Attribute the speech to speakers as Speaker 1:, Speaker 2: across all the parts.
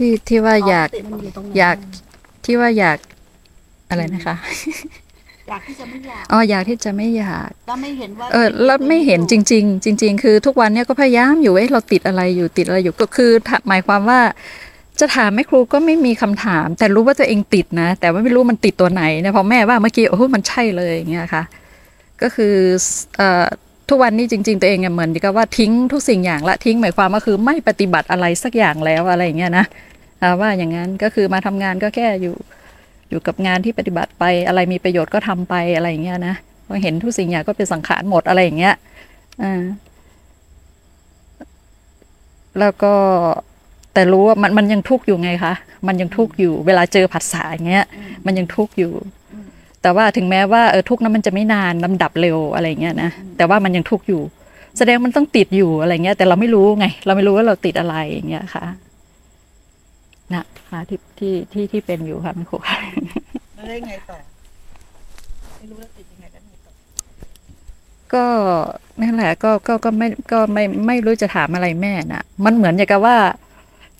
Speaker 1: ที่ที่ว่าอยาก
Speaker 2: ติดมันอยู่ตรงไหน
Speaker 1: อยากที่ว่าอยากอะไรนะคะ
Speaker 2: อยากที่จะไม่อยาก
Speaker 1: อ๋ออยากที่จะไม่อยาก
Speaker 2: แล้วไม่เห็นว่า
Speaker 1: เออแล้วไม่เห็นจริง ๆ จริง ๆ คือทุกวันเนี้ยก็พยายามอยู่เอ้เราติดอะไรอยู่ติดอะไรอยู่ก็คือถ้าหมายความว่า จะถามแม่ครูก็ไม่มีคำถาม แต่รู้ว่าตัวเองติดนะ แต่ว่าไม่รู้มันติดตัวไหนเนี่ยพอแม่ว่าเมื่อกี้โอ้โหมันใช่เลยอย่างเงี้ยค่ะ ก็คือเอ่อทุกวันนี้จริง ๆ ตัวเองอะเหมือนกับว่าทิ้งทุกสิ่งอย่างละทิ้งหมายความว่าคือไม่ปฏิบัติอะไรสักอย่างแล้วอะไรอย่างเงี้ยนะอ่า ว่าอย่างนั้นก็คือมาทำงานก็แค่อยู่อยู่กับงานที่ปฏิบัติไปอะไรมีประโยชน์ก็ทำไปอะไรอย่างเงี้ยนะพอเห็นทุกสิ่งอย่างก็เป็นสังขารหมดอะไรอย่างเงี้ยอ่าแล้วก็แต่รู้ว่ามันมันยังทุกข์อยู่ไงคะมันยังทุกข์อยู่เวลาเจอผัสสะอย่างเงี้ย มันยังทุกข์อยู่ แต่ว่าถึงแม้ว่าเออทุกข์นั้นมันจะไม่นานลำดับเร็วอะไรอย่างเงี้ยนะแต่ว่ามันยังทุกข์อยู่ แสดงมันต้องติดอยู่อะไรเงี้ยแต่เราไม่รู้ไง เราไม่รู้ว่าเราติดอะไรอย่างเงี้ยค่ะ นะคะที่ที่ที่ที่เป็นอยู่ค่ะแม่ครูค่ะ
Speaker 2: แล้วได้ไงต่อ ไม่รู้แล้วติดยังไงแล้วไงต่อ
Speaker 1: ก็นั่นแหละก็ก็ก็ไม่ก็ไม่ไม่รู้จะถามอะไรแม่น่ะ มันเหมือนอย่างกับว่า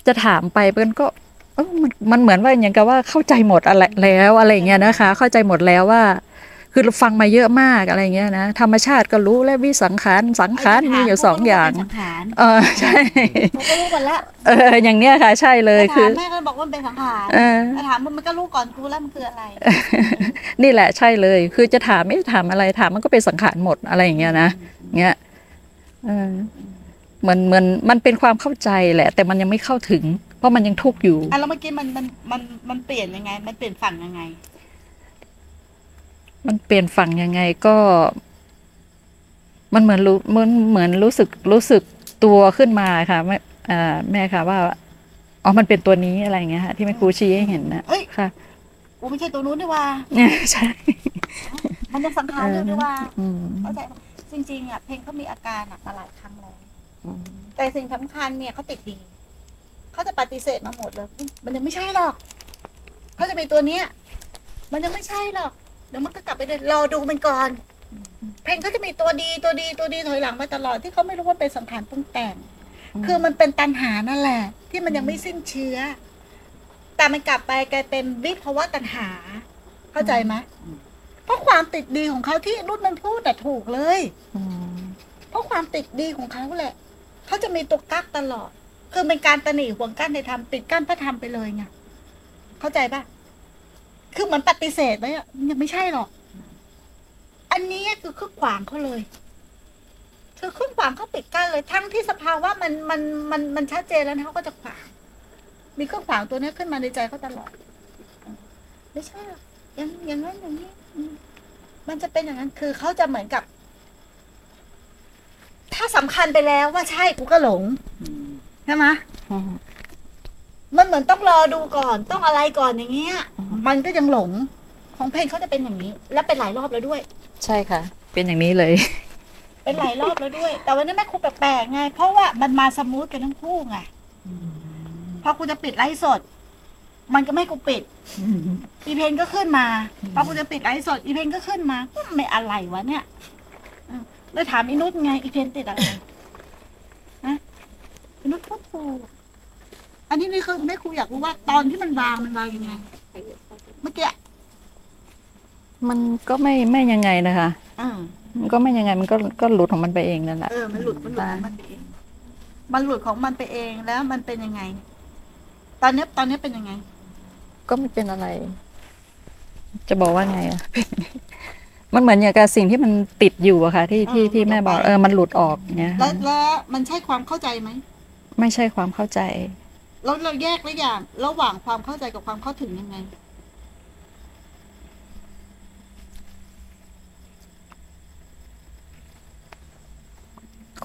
Speaker 1: จะถามไปมันก็เอ้ามันมันเหมือนว่าอย่างกับว่าเข้าใจหมดอะไรแล้วอะไรอย่างเงี้ยนะคะ เข้าใจหมดแล้วว่า คือเราฟังมาเยอะมากอะไรอย่างเงี้ยนะธรรมชาติก็รู้และวิสังขารสังขารมีอยู่สองอย่าง
Speaker 2: เป็นสังขาร
Speaker 1: เออใช่
Speaker 2: ผมก็รู้กันแล้ว
Speaker 1: เอออย่างเนี้ยค่ะใช่เลย
Speaker 2: ถา
Speaker 1: คือ
Speaker 2: มแม่ก็บอกว่ามันเป็นสังขาร
Speaker 1: เออ
Speaker 2: แต่ถามมันมันก็รู้ก่อนกูแล้วมันคืออะไร
Speaker 1: นี่แหละใช่เลย คือจะถามไม่ถามอะไรถามมันก็เป็นสังขารหมดอะไรอย่างเงี้ยนะเงี้ยเออเหมือนเหมือนมันเป็นความเข้าใจแหละ แต่มันยังไม่เข้าถึง เพราะมันยังทุกข์อยู่
Speaker 2: อะแล้วเมื่อกี้มันมันมันมันเปลี่ยนยังไง มันเปลี่ยนฝั่งยังไง
Speaker 1: มันเปลี่ยนฝั่งยังไงก็ มันเหมือนรู้เหมือนเหมือนรู้สึกรู้สึกตัวขึ้นมาค่ะแม่อ่าแม่ค่ะว่าอ๋อมันเป็นตัวนี้อะไรอย่างเงี้ยค่ะที่แม่ครูชี้ให้เห็นนะ
Speaker 2: เฮ้ย
Speaker 1: ค่ะ
Speaker 2: กูไม่ใช่ตัวนู้นนี่ว่า
Speaker 1: ใช่
Speaker 2: มันยังสังขารอยู่นี่ว่า
Speaker 1: อืม
Speaker 2: เข้าใจปะจริงๆอะเพลงเขามีอาการหนักมาหลายครั้งแล้วแต่สิ่งสำคัญเนี่ยเขาติดดีเขาจะปฏิเสธมาหมดเลย มันยังไม่ใช่หรอกเขาจะมีตัวเนี้ย มันยังไม่ใช่หรอก เดี๋ยวมันก็กลับไปเดินรอดูมันก่อน เพลงเขาจะมีตัวดีตัวดีตัวดีถอยหลังมาตลอดที่เขาไม่รู้ว่าเป็นสังขารปรุงแต่ง คือมันเป็นตันหานั่นแหละ ที่มันยังไม่สิ้นเชื้อ แต่มันกลับไปกลายเป็นวิภาวะตันหา เข้าใจไหมเพราะความติดดีของเขาที่รุ่นมันพูดแต่ถูกเลย
Speaker 1: อืม
Speaker 2: เพราะความติดดีของเขาแหละเขาจะมีตัวกักตลอด คือเป็นการตะหนีห่วงกั้นในธรรมปิดกั้นพระธรรมไปเลยไงเข้าใจปะ คือเหมือนปฏิเสธไว้อะยังไม่ใช่หรอก อันนี้คือขึ้นขวางเขาเลยคือขึ้นขวางเขาปิดกั้นเลย ทั้งที่สภาวะมันมันมันมันชัดเจนแล้วนะเขาก็จะขวาง มีเครื่องขวางตัวนี้ขึ้นมาในใจเขาตลอด ไม่ใช่หรอกย่างอย่างนั้นอย่างนี้ มันจะเป็นอย่างนั้นคือเขาจะเหมือนกับ ถ้าสำคัญไปแล้วว่าใช่กูก็หลงใช่ไหม
Speaker 1: ม
Speaker 2: มันเหมือนต้องรอดูก่อนต้องอะไรก่อนอย่างเงี้ย มันก็ยังหลงของเพนเขาจะเป็นอย่างนี้ และเป็นหลายรอบแล้วด้วย
Speaker 1: ใช่ค่ะ เป็นอย่างนี้เลย
Speaker 2: เป็นหลายรอบแล้วด้วย แต่วันนี้แม่ครูแปลกๆไง เพราะว่ามันมา smooth กันทั้งคู่ไงพอกูจะปิดไลฟ์สด มันก็ไม่ให้กูปิด อีเพนก็ขึ้นมาพอกูจะปิดไลฟ์สด อีเพนก็ขึ้นมาก็ไม่อะไรวะเนี่ยอืมเลยถามอีนุชไงอีเพนติดอะไรนะอีนุชพูดถูก อันนี้นี่คือแม่ครูอยากรู้ว่า ตอนที่มันวางมันวางยังไงเมื่อกี้
Speaker 1: มันก็ไม่ไม่ยังไงนะคะ
Speaker 2: อ่า
Speaker 1: มันก็ไม่ยังไงมันก็ก็หลุดของมันไปเองนั่นแหละ
Speaker 2: เออมันหลุดมันหลุดของมันไปเองมันหลุดของมันไปเองแล้วมันเป็นยังไง ตอนนี้ตอนนี้เป็นยังไง
Speaker 1: ก็ไม่เป็นอะไร จะบอกว่าไงอะมันเหมือนอย่างกับสิ่งที่มันติดอยู่อะค่ะ ที่ที่
Speaker 2: เออ
Speaker 1: ที่แม่บอก
Speaker 2: หลุดออกไป
Speaker 1: เออมันหลุดออกเนี้ย
Speaker 2: แล้วแล้วมันใช่ความเข้าใจไหม
Speaker 1: ไม่ใช่ความเข้าใจ
Speaker 2: แล้วเราแยกหรือยังระหว่างความเข้าใจกับความเข้าถึงยังไง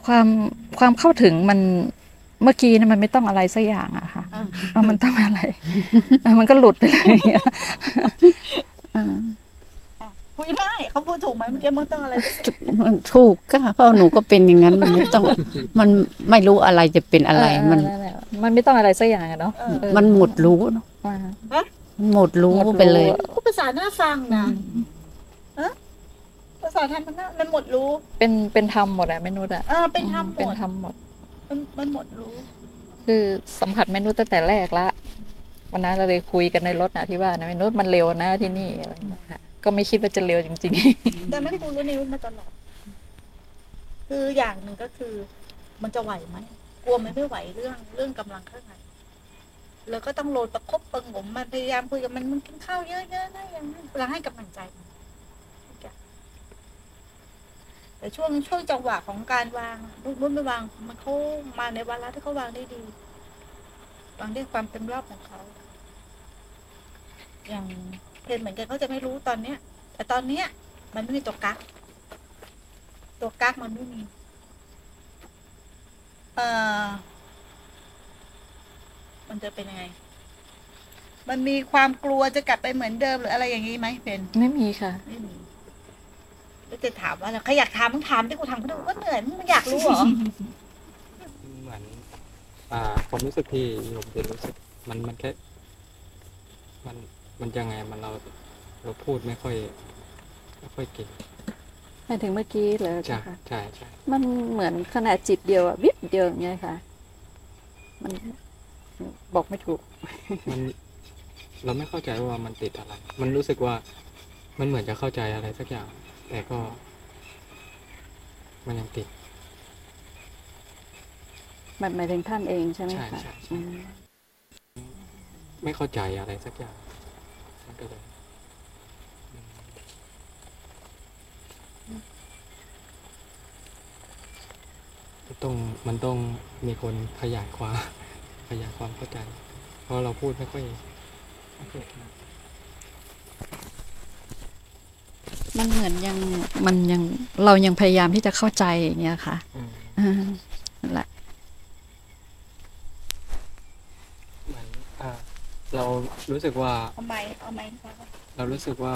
Speaker 1: ความความเข้าถึงมันเมื่อกี้เนะมันไม่ต้องอะไรสักอย่างอะค่ะ
Speaker 2: อ่า
Speaker 1: เออมันต้องอะไรเออมันก็หลุดไปเลย
Speaker 2: คุยได้เขาพูดถูกไหมเมื่อกี้มึงต้องอะไร
Speaker 3: มันถูกก็เพราะหนูก็เป็นอย่างนั้นมันไม่ต้อง มันไม่รู้อะไรจะเป็นอะไรมัน
Speaker 1: เออแหละมันไม่ต้องอะไรสักอย่างอะเนาะ
Speaker 2: เออ
Speaker 1: เออ
Speaker 3: มันหมดรู้เนอะ
Speaker 1: ว่า
Speaker 3: มันหมดรู้
Speaker 1: หมดรู้
Speaker 3: ไปเลย
Speaker 2: พูดภาษาหน้าฟังนะเอะภาษาไทยมันน่ามันหมดรู้
Speaker 1: เป็นเป็นธรรมหมดอะเมนุษย์อะ
Speaker 2: เออเป็นธรรมหม
Speaker 1: เป็น
Speaker 2: ด
Speaker 1: ธรรมหมด
Speaker 2: มันมันหมดรู้
Speaker 1: คือสัมผัสเมนูตั้งแต่แรกละวันนั้นเราเลยคุยกันในรถนะที่ว่านะเมนูมันเร็วนะที่นี่อะไรอย่างเงี้ยค่ะ ก็ไม่คิดว่าจะเร็วจริงๆ
Speaker 2: แต่แม่ครูรู้นิวมาตลอดคืออย่างหนึ่งก็คือ มันจะไหวไหมกลัวมันไม่ไหวเรื่องเรื่องกำลังข้างในแล้วก็ต้องโรยประคบประงมมันพยายามคุยกับมันมันกินข้าวเยอะๆนะอย่างนั้นเราให้กำลังใจมันแต่ช่วงช่วงจังหวะของการวางรุ่นรุ่นไม่วาง มันเขามาในวาระที่เขาวางได้ดี วางได้ความเต็มรอบของเขา อย่าง เพนเหมือนกันเขาจะไม่รู้ตอนเนี้ย แต่ตอนเนี้ย มันไม่มีตัวกักตัวกักมันไม่มีเอ่อมันจะเป็นยังไง มันมีความกลัวจะกลับไปเหมือนเดิมหรืออะไรอย่างนี้ไหมเพน
Speaker 1: ๆไม่มีค่ะ
Speaker 2: ไม่มีแล้วจะถามว่าอะไรใครอยากถามมึงถามที่กูทำก็ได้ก็เหนื่อยมึงอยากรู้เหรอ
Speaker 4: เหมือน อ่าความรู้สึกที่โยมเป็นรู้สึก มันมันแค่ มัน มันยังไงมันเราเราพูดไม่ค่อยไม่ค่อยเก่ง
Speaker 1: หมายถึงเมื่อกี้เหรอ
Speaker 4: ใช่
Speaker 1: คะ
Speaker 4: ใช่ใช่
Speaker 1: มันเหมือนขนาดจิตเดียวอะวิบเดียวอย่างเงี้ยค่ะ มันบอกไม่ถูก
Speaker 4: มันเราไม่เข้าใจว่ามันติดอะไร มันรู้สึกว่ามันเหมือนจะเข้าใจอะไรสักอย่าง แต่ก็ มันยังติด
Speaker 1: มันหมายถึงท่านเองใช่ไหม
Speaker 4: ใช่
Speaker 1: คะ
Speaker 4: ใช่ใช่
Speaker 1: อืม
Speaker 4: ไม่เข้าใจอะไรสักอย่าง ก็เลยมันต้องมันต้องมีคนขยายความขยายความเข้าใจ เพราะเราพูดไม่ค่อยมัน
Speaker 1: เหมือนยังมันยังเรายังพยายามที่จะเข้าใจอย่างเงี้ยค่ะ
Speaker 4: อืม
Speaker 1: อ่านั่นแหละ
Speaker 4: เหมือนอ่า เรารู้สึกว่า
Speaker 2: เอาไหมเอาไหมคะ
Speaker 4: เรารู้สึกว่า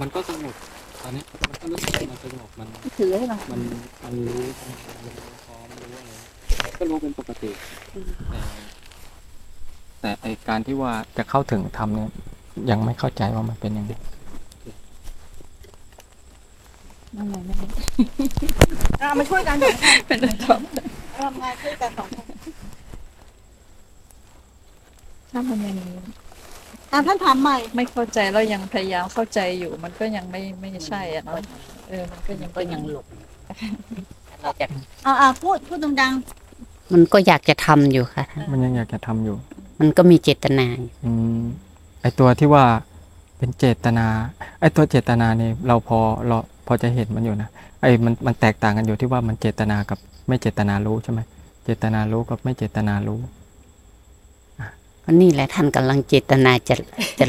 Speaker 4: มันก็สงบตอนนี้มันก็รู้สึกว่ามันสงบมัน
Speaker 1: ถือให้หน่อย
Speaker 4: มันมันรู้มันรู้พร้อมรู้อะไรก็รู้เป็นปกติแต่แต่ไอการที่ว่าจะเข้าถึงธรรมเนี่ยยังไม่เข้าใจว่ามันเป็นยังไง
Speaker 1: นั่นไงนั่นไง
Speaker 2: เอามาช่วยกันเดี๋ยว
Speaker 1: เป็นเรื่องท
Speaker 2: ทำงานช่วยกันสองคน
Speaker 1: ถ้ามันยัง
Speaker 2: อะท่านถามใหม่
Speaker 1: ไม่เข้าใจเรายังพยายามเข้าใจอยู่ มันก็ยังไม่ไม่ใช่อะเนาะเออมันก็ยัง
Speaker 3: ก็ยังหลบเราจะ
Speaker 2: อ่าอ่าพูดพูดดัง
Speaker 3: มันก็อยากจะทำอยู่ค่ะ
Speaker 4: มันยังอยากจะทำอยู่
Speaker 3: มันก็มีเจตนาอยู่
Speaker 4: อืมไอตัวที่ว่าเป็นเจตนา ไอตัวเจตนาเนี่ยเราพอเราพอจะเห็นมันอยู่นะไอมันมันแตกต่างกันอยู่ที่ว่ามันเจตนากับไม่เจตนารู้ใช่ไหมเจตนารู้กับไม่เจตนารู้
Speaker 3: ก็นี่แหละท่านกำลังเจตนาจะจะ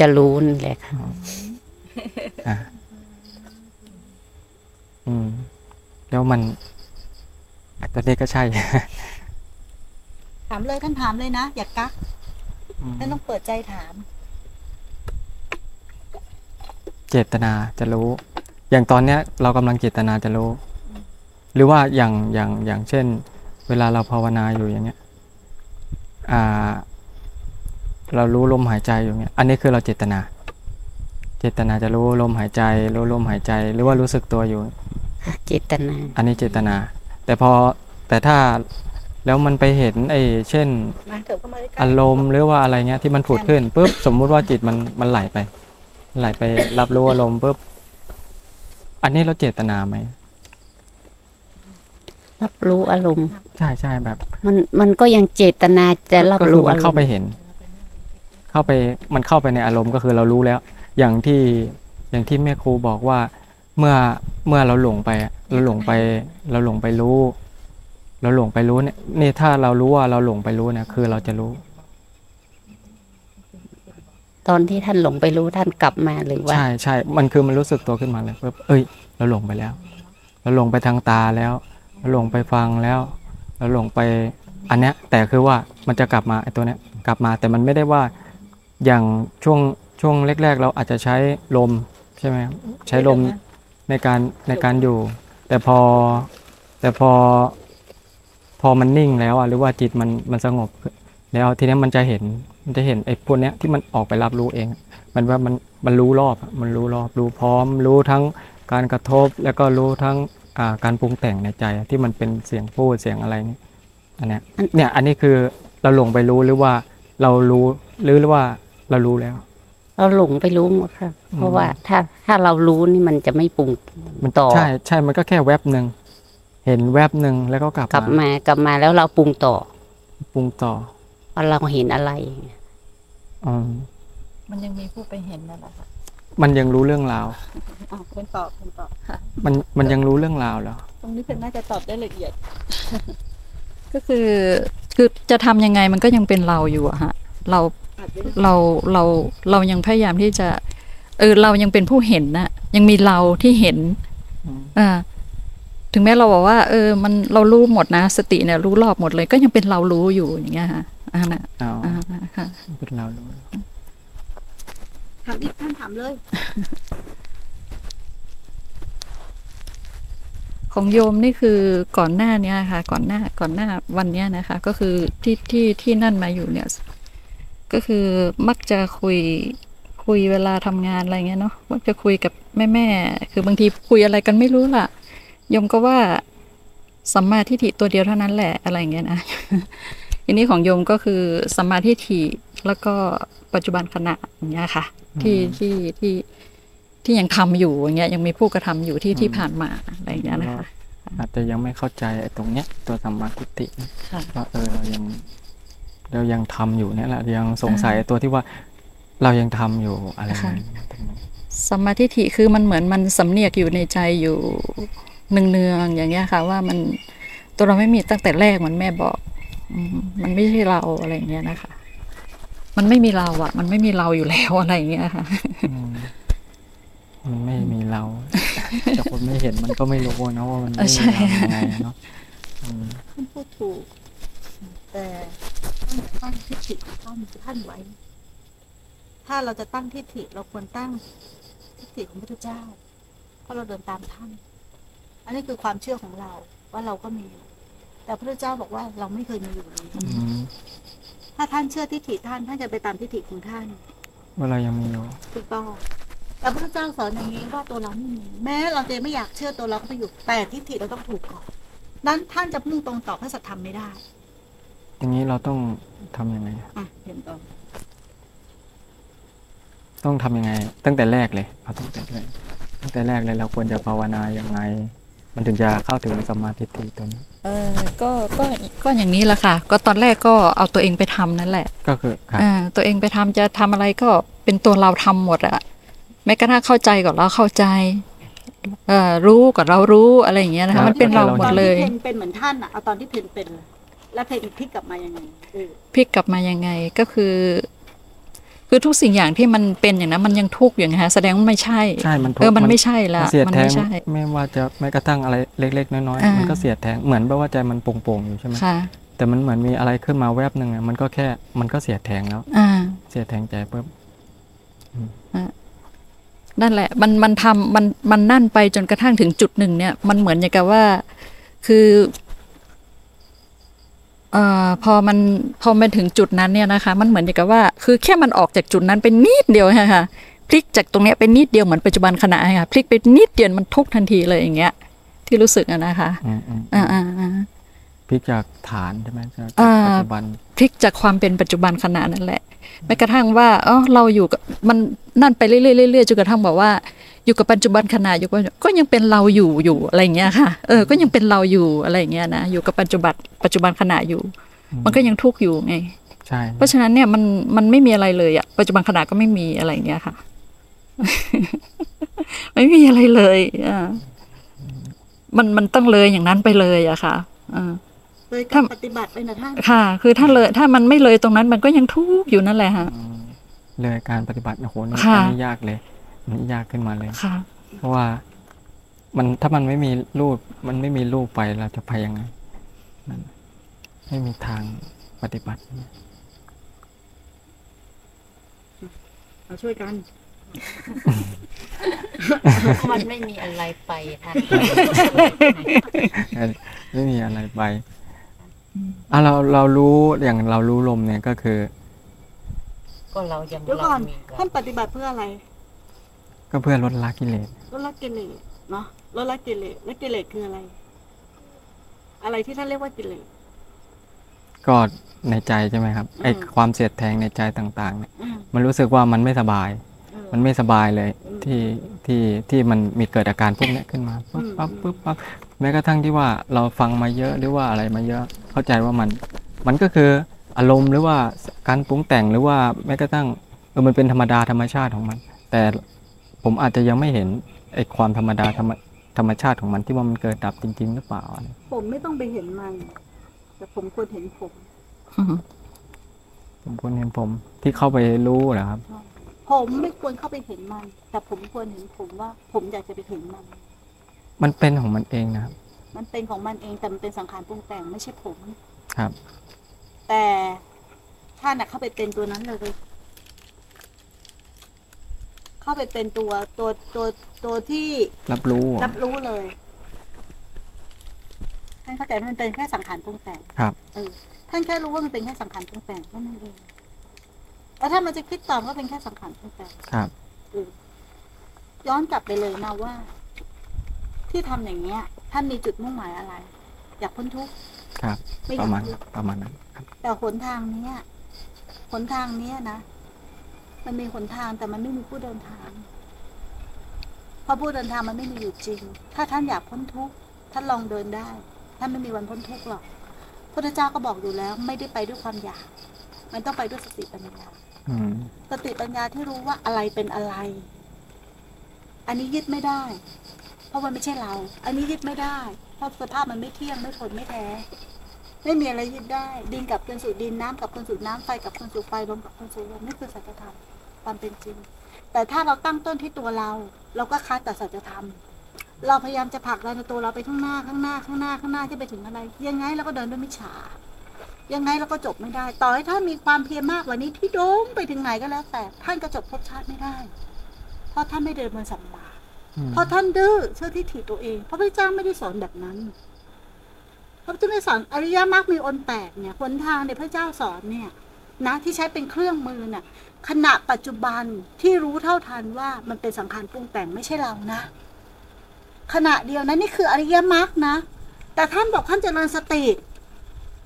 Speaker 3: จะรู้นี่แหละค่ะ
Speaker 4: อ่าอืม แล้วมันอะตัวนี้ก็ใช่
Speaker 2: ๆถามเลยท่านถามเลยนะ อย่ากักท่านต้องเปิดใจถาม
Speaker 4: เจตนาจะรู้ อย่างตอนเนี้ย เรากำลังเจตนาจะรู้ หรือว่าอย่างอย่างอย่างเช่น เวลาเราภาวนาอยู่อย่างเงี้ย อ่า เรารู้ลมหายใจอยู่เงี้ยอันนี้คือเราเจตนา เจตนาจะรู้ลมหายใจ รู้ลมหายใจ หรือว่ารู้สึกตัวอยู่
Speaker 3: เจตนา
Speaker 4: อันนี้เจตนา แต่พอแต่ถ้าแล้วมันไปเห็นไอ้เช่น
Speaker 2: มาเถอะเข้ามาใกล้ๆ
Speaker 4: อารมณ์หรือว่าอะไรเงี้ยที่มันผุดขึ้นปุ๊บสมมุติว่าจิตมันมันไหลไป ไหลไปรับรู้อารมณ์ปุ๊บอันนี้เราเจตนาไหม
Speaker 3: รับรู้อารมณ์
Speaker 4: ใช่ใช่แบบ
Speaker 3: มันมันก็ยังเจตนาจะรับ
Speaker 4: ก็คือ
Speaker 3: รู้
Speaker 4: มั
Speaker 3: อานร
Speaker 4: เข้ามไป
Speaker 3: ณ์
Speaker 4: เห็น เข้าไปมันเข้าไปในอารมณ์ก็คือเรารู้แล้ว อย่างที่อย่างที่แม่ครูบอกว่าเมื่อเมื่อเราหลงไปอะเราหลงไป เราหลงไปรู้ เราหลงไปรู้เนี่ยนี่ถ้าเรารู้ว่าเราหลงไปรู้เนี่ยคือเราจะรู้
Speaker 3: ตอนที่ท่านหลงไปรู้ท่านกลับมาหรือว่า
Speaker 4: ใช่ใช่มันคือมันรู้สึกตัวขึ้นมาเลยปุ๊บเอ้ย เราหลงไปแล้ว เราหลงไปทางตาแล้ว เราหลงไปฟังแล้ว เราหลงไปอันเนี้ยแต่คือว่ามันจะกลับมาไอ้ตัวเนี้ยกลับมาแต่มันไม่ได้ว่า อย่างช่วงช่วงแรก ๆ เราอาจจะใช้ลมใช่ไหมครับใช้ลมในการในการอยู่ แต่พอแต่พอพอมันนิ่งแล้วอะหรือว่าจิตมันมันสงบ แล้วทีนี้มันจะเห็นมันจะเห็นไอ้พวกเนี้ยที่มันออกไปรับรู้เอง มันว่ามันมันรู้รอบอะมันรู้รอบรู้พร้อม รู้ทั้งการกระทบแล้วก็รู้ทั้งอ่าการปรุงแต่งในใจอะที่มันเป็นเสียงพูดเสียงอะไรนี่อันเนี้ย
Speaker 3: อัน
Speaker 4: เนี่ยอันนี้คือเราหลงไปรู้หรือว่าเรารู้หรือว่า เรารู้แล้ว
Speaker 3: เราหลงไปรู้หมดค่ะ
Speaker 4: อืม
Speaker 3: เพราะว่าถ้าถ้าเรารู้นี่มันจะไม่ปรุง
Speaker 4: มัน
Speaker 3: ต่อ
Speaker 4: ใช่ใช่มันก็แค่แวบหนึ่งเห็นแวบหนึ่งแล้วก็กลับ
Speaker 3: กลับ
Speaker 4: มา
Speaker 3: มากลับมาแล้วเราปรุงต่อ
Speaker 4: ปรุงต่อ
Speaker 3: ว่าเราเห็นอะไร
Speaker 4: อืม
Speaker 1: มันยังมีผู้ไปเห็นนั่นแหละค่ะ
Speaker 4: มันยังรู้เรื่องราว
Speaker 2: อะเพนตอบเพนตอบ
Speaker 4: มันมันยังรู้เรื่องราวเหรอ
Speaker 2: ตรงนี้เพนน่าจะตอบได้ละเอียด
Speaker 1: ก็คือคือจะทำยังไงมันก็ยังเป็นเราอยู่อะฮะ เรา
Speaker 2: อาจจะ
Speaker 1: เราเราเรายังพยายามที่จะ เออเรายังเป็นผู้เห็นนะยังมีเราที่เห็น
Speaker 4: อืม
Speaker 1: อ่าถึงแม้เราบอกว่า เออ มันเรารู้หมดนะ สติเนี่ยรู้รอบหมดเลย ก็ยังเป็นเรารู้อยู่อย่างเงี้ยค่ะอ่านะ
Speaker 4: อ๋อ
Speaker 1: อ่าค่ะ
Speaker 4: เป็นเรารู้
Speaker 2: ถามอีกท่านถามเลย
Speaker 1: ของโยมนี่คือก่อนหน้าเนี้ยค่ะ ก่อนหน้าก่อนหน้าวันเนี้ยนะคะ ก็คือที่ที่ที่นั่นมาอยู่เนี่ย ก็คือมักจะคุยคุยเวลาทำงานอะไรเงี้ยเนาะมักจะคุยกับแม่แม่ๆคือบางทีคุยอะไรกันไม่รู้ล่ะโยมก็ว่าสัมมาทิฏฐิตัวเดียวเท่านั้นแหละอะไรเงี้ยนะทีนี้ของโยมก็คือสัมมาทิฏฐิแล้วก็ปัจจุบันขณะอย่างเงี้ยค่ะ ที่ที่ที่ที่ยังทำอยู่อย่างเงี้ยยังมีผู้กระทำอยู่ที่ที่ผ่านมาอะไรอย่างเงี้ยนะคะ
Speaker 4: อาจจะยังไม่เข้าใจไอ้ตรงเนี้ยตัวสัมมาทิฏฐิ
Speaker 1: ค่ะ
Speaker 4: ว่าเออเรายัง เรายังทำอยู่เนี่ยแหละยังสงสัยไอ้ตัวที่ว่าเรายังทำอยู่อะไร
Speaker 1: ค่ะ
Speaker 4: อย่างเงี้ยตรงนี้
Speaker 1: สัมมาทิฏฐิคือมันเหมือนมันสำเนียกอยู่ในใจอยู่เนืองๆอย่างเงี้ยค่ะ ว่ามันตัวเราไม่มีตั้งแต่แรกเหมันแม่บอกอืมมันไม่ใช่เราอะไรอย่างเงี้ยนะคะ มันไม่มีเราอะมันไม่มีเราอยู่แล้วอะไรอย่างเงี้ยค่ะ
Speaker 4: อืมมันไม่มีเราแต่คนไม่เห็นมันก็ไม่รู้นะว่ามัน
Speaker 1: เอ
Speaker 4: ไม่
Speaker 1: อ
Speaker 4: มี
Speaker 1: ใช่
Speaker 4: เรายังไงเนาะอืม
Speaker 2: ท่านพูดถูกแต่ ต้องตั้งทิฏฐิของท่านท่านไว้ ถ้าเราจะตั้งทิฏฐิเราควรตั้งทิฏฐิของพระพุทธเจ้า เพราะเราเดินตามท่าน อันนี้คือความเชื่อของเราว่าเราก็มีอยู่แต่พระพุทธเจ้าบอกว่าเราไม่เคยมีอยู่เลย
Speaker 4: อืม
Speaker 2: ถ้าท่านเชื่อทิฏฐิท่านท่านจะไปตามทิฏฐิของท่าน
Speaker 4: ว่าเรายังมีอยู่
Speaker 2: ถูกต้องแต่พระพุทธเจ้าสอนอย่างนี้ว่าตัวเราไม่มีแม้เราจะไม่อยากเชื่อตัวเราก็ไปอยู่แต่ทิฏฐิเราต้องถูกก่อนนั้นท่านจะพุ่งตรงต่อพระสัทธรรมไม่ได้
Speaker 4: อย่างนี้เราต้องทำยังไง
Speaker 2: อะเห็นต่อ
Speaker 4: ต้องทำยังไง ตั้งแต่แรกเลยเอาตั้งแต่แรกตั้งแต่แรกเลยเราควรจะภาวนายังไง มันถึงจะเข้าถึงสมมาธิฏฐิตัวนี้
Speaker 1: เออก็ก็ก็อย่างนี้แหละค่ะ ก็ตอนแรกก็เอาตัวเองไปทำนั่นแหละ
Speaker 4: ก็คือครับ
Speaker 1: อ่าตัวเองไปทำจะทำอะไรก็เป็นตัวเราทำหมดอะแม้กระทั่งเข้าใจกับเราเข้าใจเอ่อรู้กับเรารู้อะไรอย่างเงี้ยนะคะมันเป็นเราหมดเลย
Speaker 2: ตอนที่เพนเป็นเหมือนท่านอะเอาตอนที่เพนเป็นเลย แล้วเพนพลิกกลับมายังไงเออ
Speaker 1: พลิกกลับมายังไงก็คือ คือทุกสิ่งอย่างที่มันเป็นอย่างนั้นมันยังทุกข์อย่างนี้ฮะแสดงว่าไม่ใช่
Speaker 4: ใช่มันทุก
Speaker 1: เออมัน
Speaker 4: ข์
Speaker 1: ไม่ใช่ละ
Speaker 4: มันเสียด
Speaker 1: มัน
Speaker 4: แทง
Speaker 1: ไม่ใช่
Speaker 4: ไม่ว่าจะแม้กระทั่งอะไรเล็ก ๆ น้อย
Speaker 1: อ่า
Speaker 4: ๆ
Speaker 1: มั
Speaker 4: มันก็เสียดแทงเหมือนแบบว่าใจมันโป่งๆอยู่ใช่ไหม
Speaker 1: ค่ะ
Speaker 4: แต่มันเหมือนมีอะไรขึ้นมาแวบหนึ่งอะมันก็แค่มันก็เสียดแทงแล้ว
Speaker 1: อ่า
Speaker 4: เสียดแทงใจปุ๊บ
Speaker 1: นั่นแหละ มันมันทำมันมันนั่นไปจนกระทั่งถึงจุดหนึ่งเนี่ย มันเหมือนอย่างกับว่า คือเอ่อพอมันพอมันถึงจุดนั้นเนี่ยนะคะ มันเหมือนอย่างกับว่า คือแค่มันออกจากจุดนั้นเป็นนิดเดียวค่ะพลิกจากตรงเนี้ยเป็นนิดเดียวเหมือนปัจจุบันขณะค่ะพลิกไปนิดเดียวมันทุกทันทีเลยอย่างเงี้ย ที่รู้สึกอะนะคะ
Speaker 4: อืมอืม
Speaker 1: อ่าอ่าอ่า
Speaker 4: พลิกจากฐานใช่ไหมจาก
Speaker 1: อ่า
Speaker 4: ปัจจุบัน
Speaker 1: พลิกจากความเป็นปัจจุบันขณะนั่นแหละแม้กระทั่งว่าเออเราอยู่กับมันนั่นไปเรื่อยๆเรื่อยๆจนกระทั่งบอกว่า อยู่กับปัจจุบันขณะอยู่กับก็ยังเป็นเราอยู่อยู่อะไรอย่างเงี้ยค่ะ เออ ก็ยังเป็นเราอยู่อะไรอย่างเงี้ยนะอยู่กับปัจจุบันปัจจุบันขณะอยู่
Speaker 4: อืม
Speaker 1: มันก็ยังทุกข์อยู่ไง
Speaker 4: ใช่
Speaker 1: เพราะฉะนั้นเนี่ยมันมันไม่มีอะไรเลยอะปัจจุบันขณะก็ไม่มีอะไรอย่างเงี้ยค่ะ ไม่มีอะไรเลยอ่ามันมันต้องเลยอย่างนั้นไปเลยอะค่ะอ่า
Speaker 2: เลยการ
Speaker 1: ถ้า
Speaker 2: ปฏิบัติไปนะท่าน
Speaker 1: ค่ะ คือถ้าเลยถ้ามันไม่เลยตรงนั้นมันก็ยังทุกข์อยู่นั่นแหละฮะ
Speaker 4: อืมเลยการปฏิบัติโอ้โหนี่
Speaker 1: ค่ะ
Speaker 4: อันนี้ยากเลยอันนี้ ยากขึ้นมาเลย
Speaker 1: ค่ะ
Speaker 4: เพราะว่ามันถ้ามันไม่มีรูป มันไม่มีรูปไปเราจะไปยังไงมันไม่มีทางปฏิบัติ
Speaker 2: เราช่วยกัน
Speaker 3: มันไม่มีอะไรไปท่าน
Speaker 4: ไม่มีอะไรไปอะเราเรารู้อย่างเรารู้ลมเนี่ยก็คือ
Speaker 3: ก็เรายัง
Speaker 2: เดี๋ยว
Speaker 3: เรา
Speaker 2: ก่อน
Speaker 3: มี
Speaker 2: ท่านปฏิบัติเพื่ออะไร
Speaker 4: ก็เพื่อลดละกิเลส
Speaker 2: ลดละกิเลสเนาะลดละกิเลสและกิเลสคืออะไร อะไรที่ท่านเรียกว่ากิเลส
Speaker 4: ก็ในใจใช่ไหมครับไอ้
Speaker 2: อืม
Speaker 4: ความเสียดแทงในใจต่างๆเนี่ย
Speaker 2: อืม
Speaker 4: มันรู้สึกว่ามันไม่สบาย
Speaker 2: อืม
Speaker 4: มันไม่สบายเลย
Speaker 2: อืม
Speaker 4: ที่ที่ที่มันมีเกิดอาการพวกเนี้ยขึ้นมาปุ๊บ
Speaker 2: อืม
Speaker 4: ปั๊บปุ๊บปั๊บแม้กระทั่งที่ว่าเราฟังมาเยอะหรือว่าอะไรมาเยอะเข้าใจว่ามัน มันก็คืออารมณ์หรือว่าการปรุงแต่งหรือว่าแม้กระทั่งเออมันเป็นธรรมดาธรรมชาติของมัน แต่ ผมอาจจะยังไม่เห็นไอ้ความธรรมดาธรรมธรรมชาติของมันที่ว่ามันเกิดดับจริง ๆ หรือเปล่าอะไร
Speaker 2: ผมไม่ต้องไปเห็นมัน แต่ผมควรเห็นผม
Speaker 4: ผมควรเห็นผมที่เข้าไปรู้เหรอครับ
Speaker 2: ผมไม่ควรเข้าไปเห็นมัน แต่ผมควรเห็นผมว่า ผมอยากจะไปเห็นมัน
Speaker 4: มันเป็นของมันเองนะครับ
Speaker 2: มันเป็นของมันเองแต่มันเป็นสังขารปรุงแต่งไม่ใช่ผม
Speaker 4: ครับ
Speaker 2: แต่ท่านน่ะเข้าไปเป็นตัวนั้นเลย เข้าไปเป็นตัวตัวตัวตัวที่
Speaker 4: รับรู้เหรอ
Speaker 2: รับรู้เลยท่านเข้าใจว่ามันเป็นแค่สังขารปรุงแต่ง
Speaker 4: ครับ
Speaker 2: เออท่านแค่รู้ว่ามันเป็นแค่สังขารปรุงแต่งเท่านั้นเองแล้วถ้ามันจะคิดต่อก็เป็นแค่สังขารปรุงแต่ง
Speaker 4: ครับ
Speaker 2: ย้อนกลับไปเลยนะว่า ที่ทำอย่างเงี้ย ท่านมีจุดมุ่งหมายอะไร อยากพ้นทุกข์
Speaker 4: ครับ
Speaker 2: ไม่อ
Speaker 4: ป
Speaker 2: ยา
Speaker 4: ระ
Speaker 2: ก
Speaker 4: มาณ
Speaker 2: ทุกข์
Speaker 4: ประมาณนั้นครับ
Speaker 2: แต่หนทางเนี้ยหนทางเนี้ยนะ มันมีหนทางแต่มันไม่มีผู้เดินทาง เพราะผู้เดินทางมันไม่มีอยู่จริง ถ้าท่านอยากพ้นทุกข์ท่านลองเดินได้ ท่านไม่มีวันพ้นทุกข์หรอกพระเจ้าก็บอกอยู่แล้ว ไม่ได้ไปด้วยความอยาก มันต้องไปด้วยสติปัญญา
Speaker 4: อืม
Speaker 2: สติปัญญาที่รู้ว่าอะไรเป็นอะไร อันนี้ยึดไม่ได้ เพราะมันไม่ใช่เรา อันนี้ยึดไม่ได้ เพราะสภาพมันไม่เที่ยงไม่ทนไม่แท้ไม่มีอะไรยึดได้ ดินกับคืนสู่ดินน้ำกับคืนสู่น้ำไฟกับคืนสู่ไฟลมกับคืนสู่ลมนี่คือสัจธรรม ความเป็นจริง แต่ถ้าเราตั้งต้นที่ตัวเรา เราก็คัดแต่สัจธรรมเราพยายามจะผลักดันในตัวเราไปข้างหน้าข้างหน้าข้างหน้าข้างหน้าที่ไปถึงอะไร ยังไงเราก็เดินด้วยมิจฉายังไงเราก็จบไม่ได้ ต่อให้ท่านมีความเพียรมากกว่านี้ที่โด่งไปถึงไหนก็แล้ว แต่ท่านก็จบภพชาติไม่ได้ เพราะท่านไม่เดินบนสัมมา
Speaker 4: อืม
Speaker 2: เพราะท่านดื้อเชื่อที่ถีตัวเองเพราะพระเจ้าไม่ได้สอนแบบนั้นพระเจ้าไม่ได้สอนอริยมรรคมีองค์แปดเนี่ยหนทางในยพระเจ้าสอนเนี่ย นะที่ใช้เป็นเครื่องมือน่ะ ขณะปัจจุบันที่รู้เท่าทันว่ามันเป็นสังขารปรุงแต่งไม่ใช่เรานะ ขณะเดียวนะนี่คืออริยมรรคนะ แต่ท่านบอกท่านเจริญสติ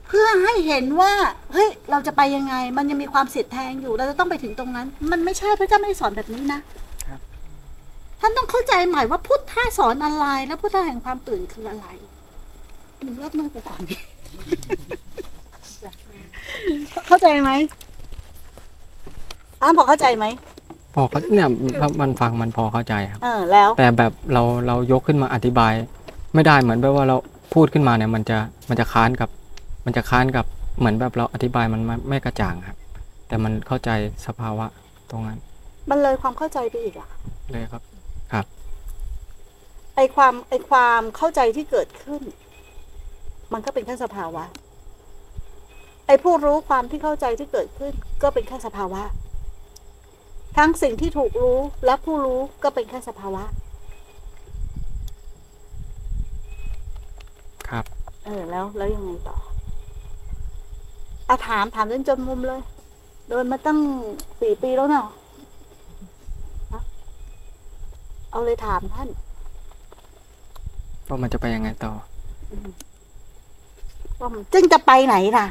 Speaker 2: เพื่อให้เห็นว่าเฮ้ยเราจะไปยังไง มันยังมีความเสียดแทงอยู่เราจะต้องไปถึงตรงนั้น มันไม่ใช่พระเจ้าไม่ได้สอนแบบนี้นะท่านต้องเข้าใจใหม่ว่าพุทธะสอนอะไร และพุทธะแห่งความตื่นคืออะไรหนึ่งรอบมือไปก่อนเข้าใจไหม อ้าวพอเข้าใจไหม
Speaker 4: พอเขาเนี่ยมันฟังมันพอเข้าใจครับ
Speaker 2: เออแล้ว
Speaker 4: แต่แบบเราเรายกขึ้นมาอธิบาย ไม่ได้เหมือนแบบว่าเราพูดขึ้นมาเนี่ย มันจะมันจะค้านกับ มันจะค้านกับเหมือนแบบเราอธิบายมันไม่ไม่กระจ่างครับ แต่มันเข้าใจสภาวะตรงนั้น
Speaker 2: มันเลยความเข้าใจไปอีกอะ
Speaker 4: เลยครับ
Speaker 2: ไอความไอความเข้าใจที่เกิดขึ้น มันก็เป็นแค่สภาวะ ไอผู้รู้ความที่เข้าใจที่เกิดขึ้น ก็เป็นแค่สภาวะ ทั้งสิ่งที่ถูกรู้และผู้รู้ก็เป็นแค่สภาวะ
Speaker 4: ครับ
Speaker 2: เออ แล้วแล้วยังไงต่ออาถามถามจนจนมุมเลย โดนมาตั้งสี่ปีแล้วเนาะฮะเอาเลยถามท่าน
Speaker 4: ว่ามันจะไปยังไงต่อ
Speaker 2: ว่ามันจึงจะไปไหนล่ะ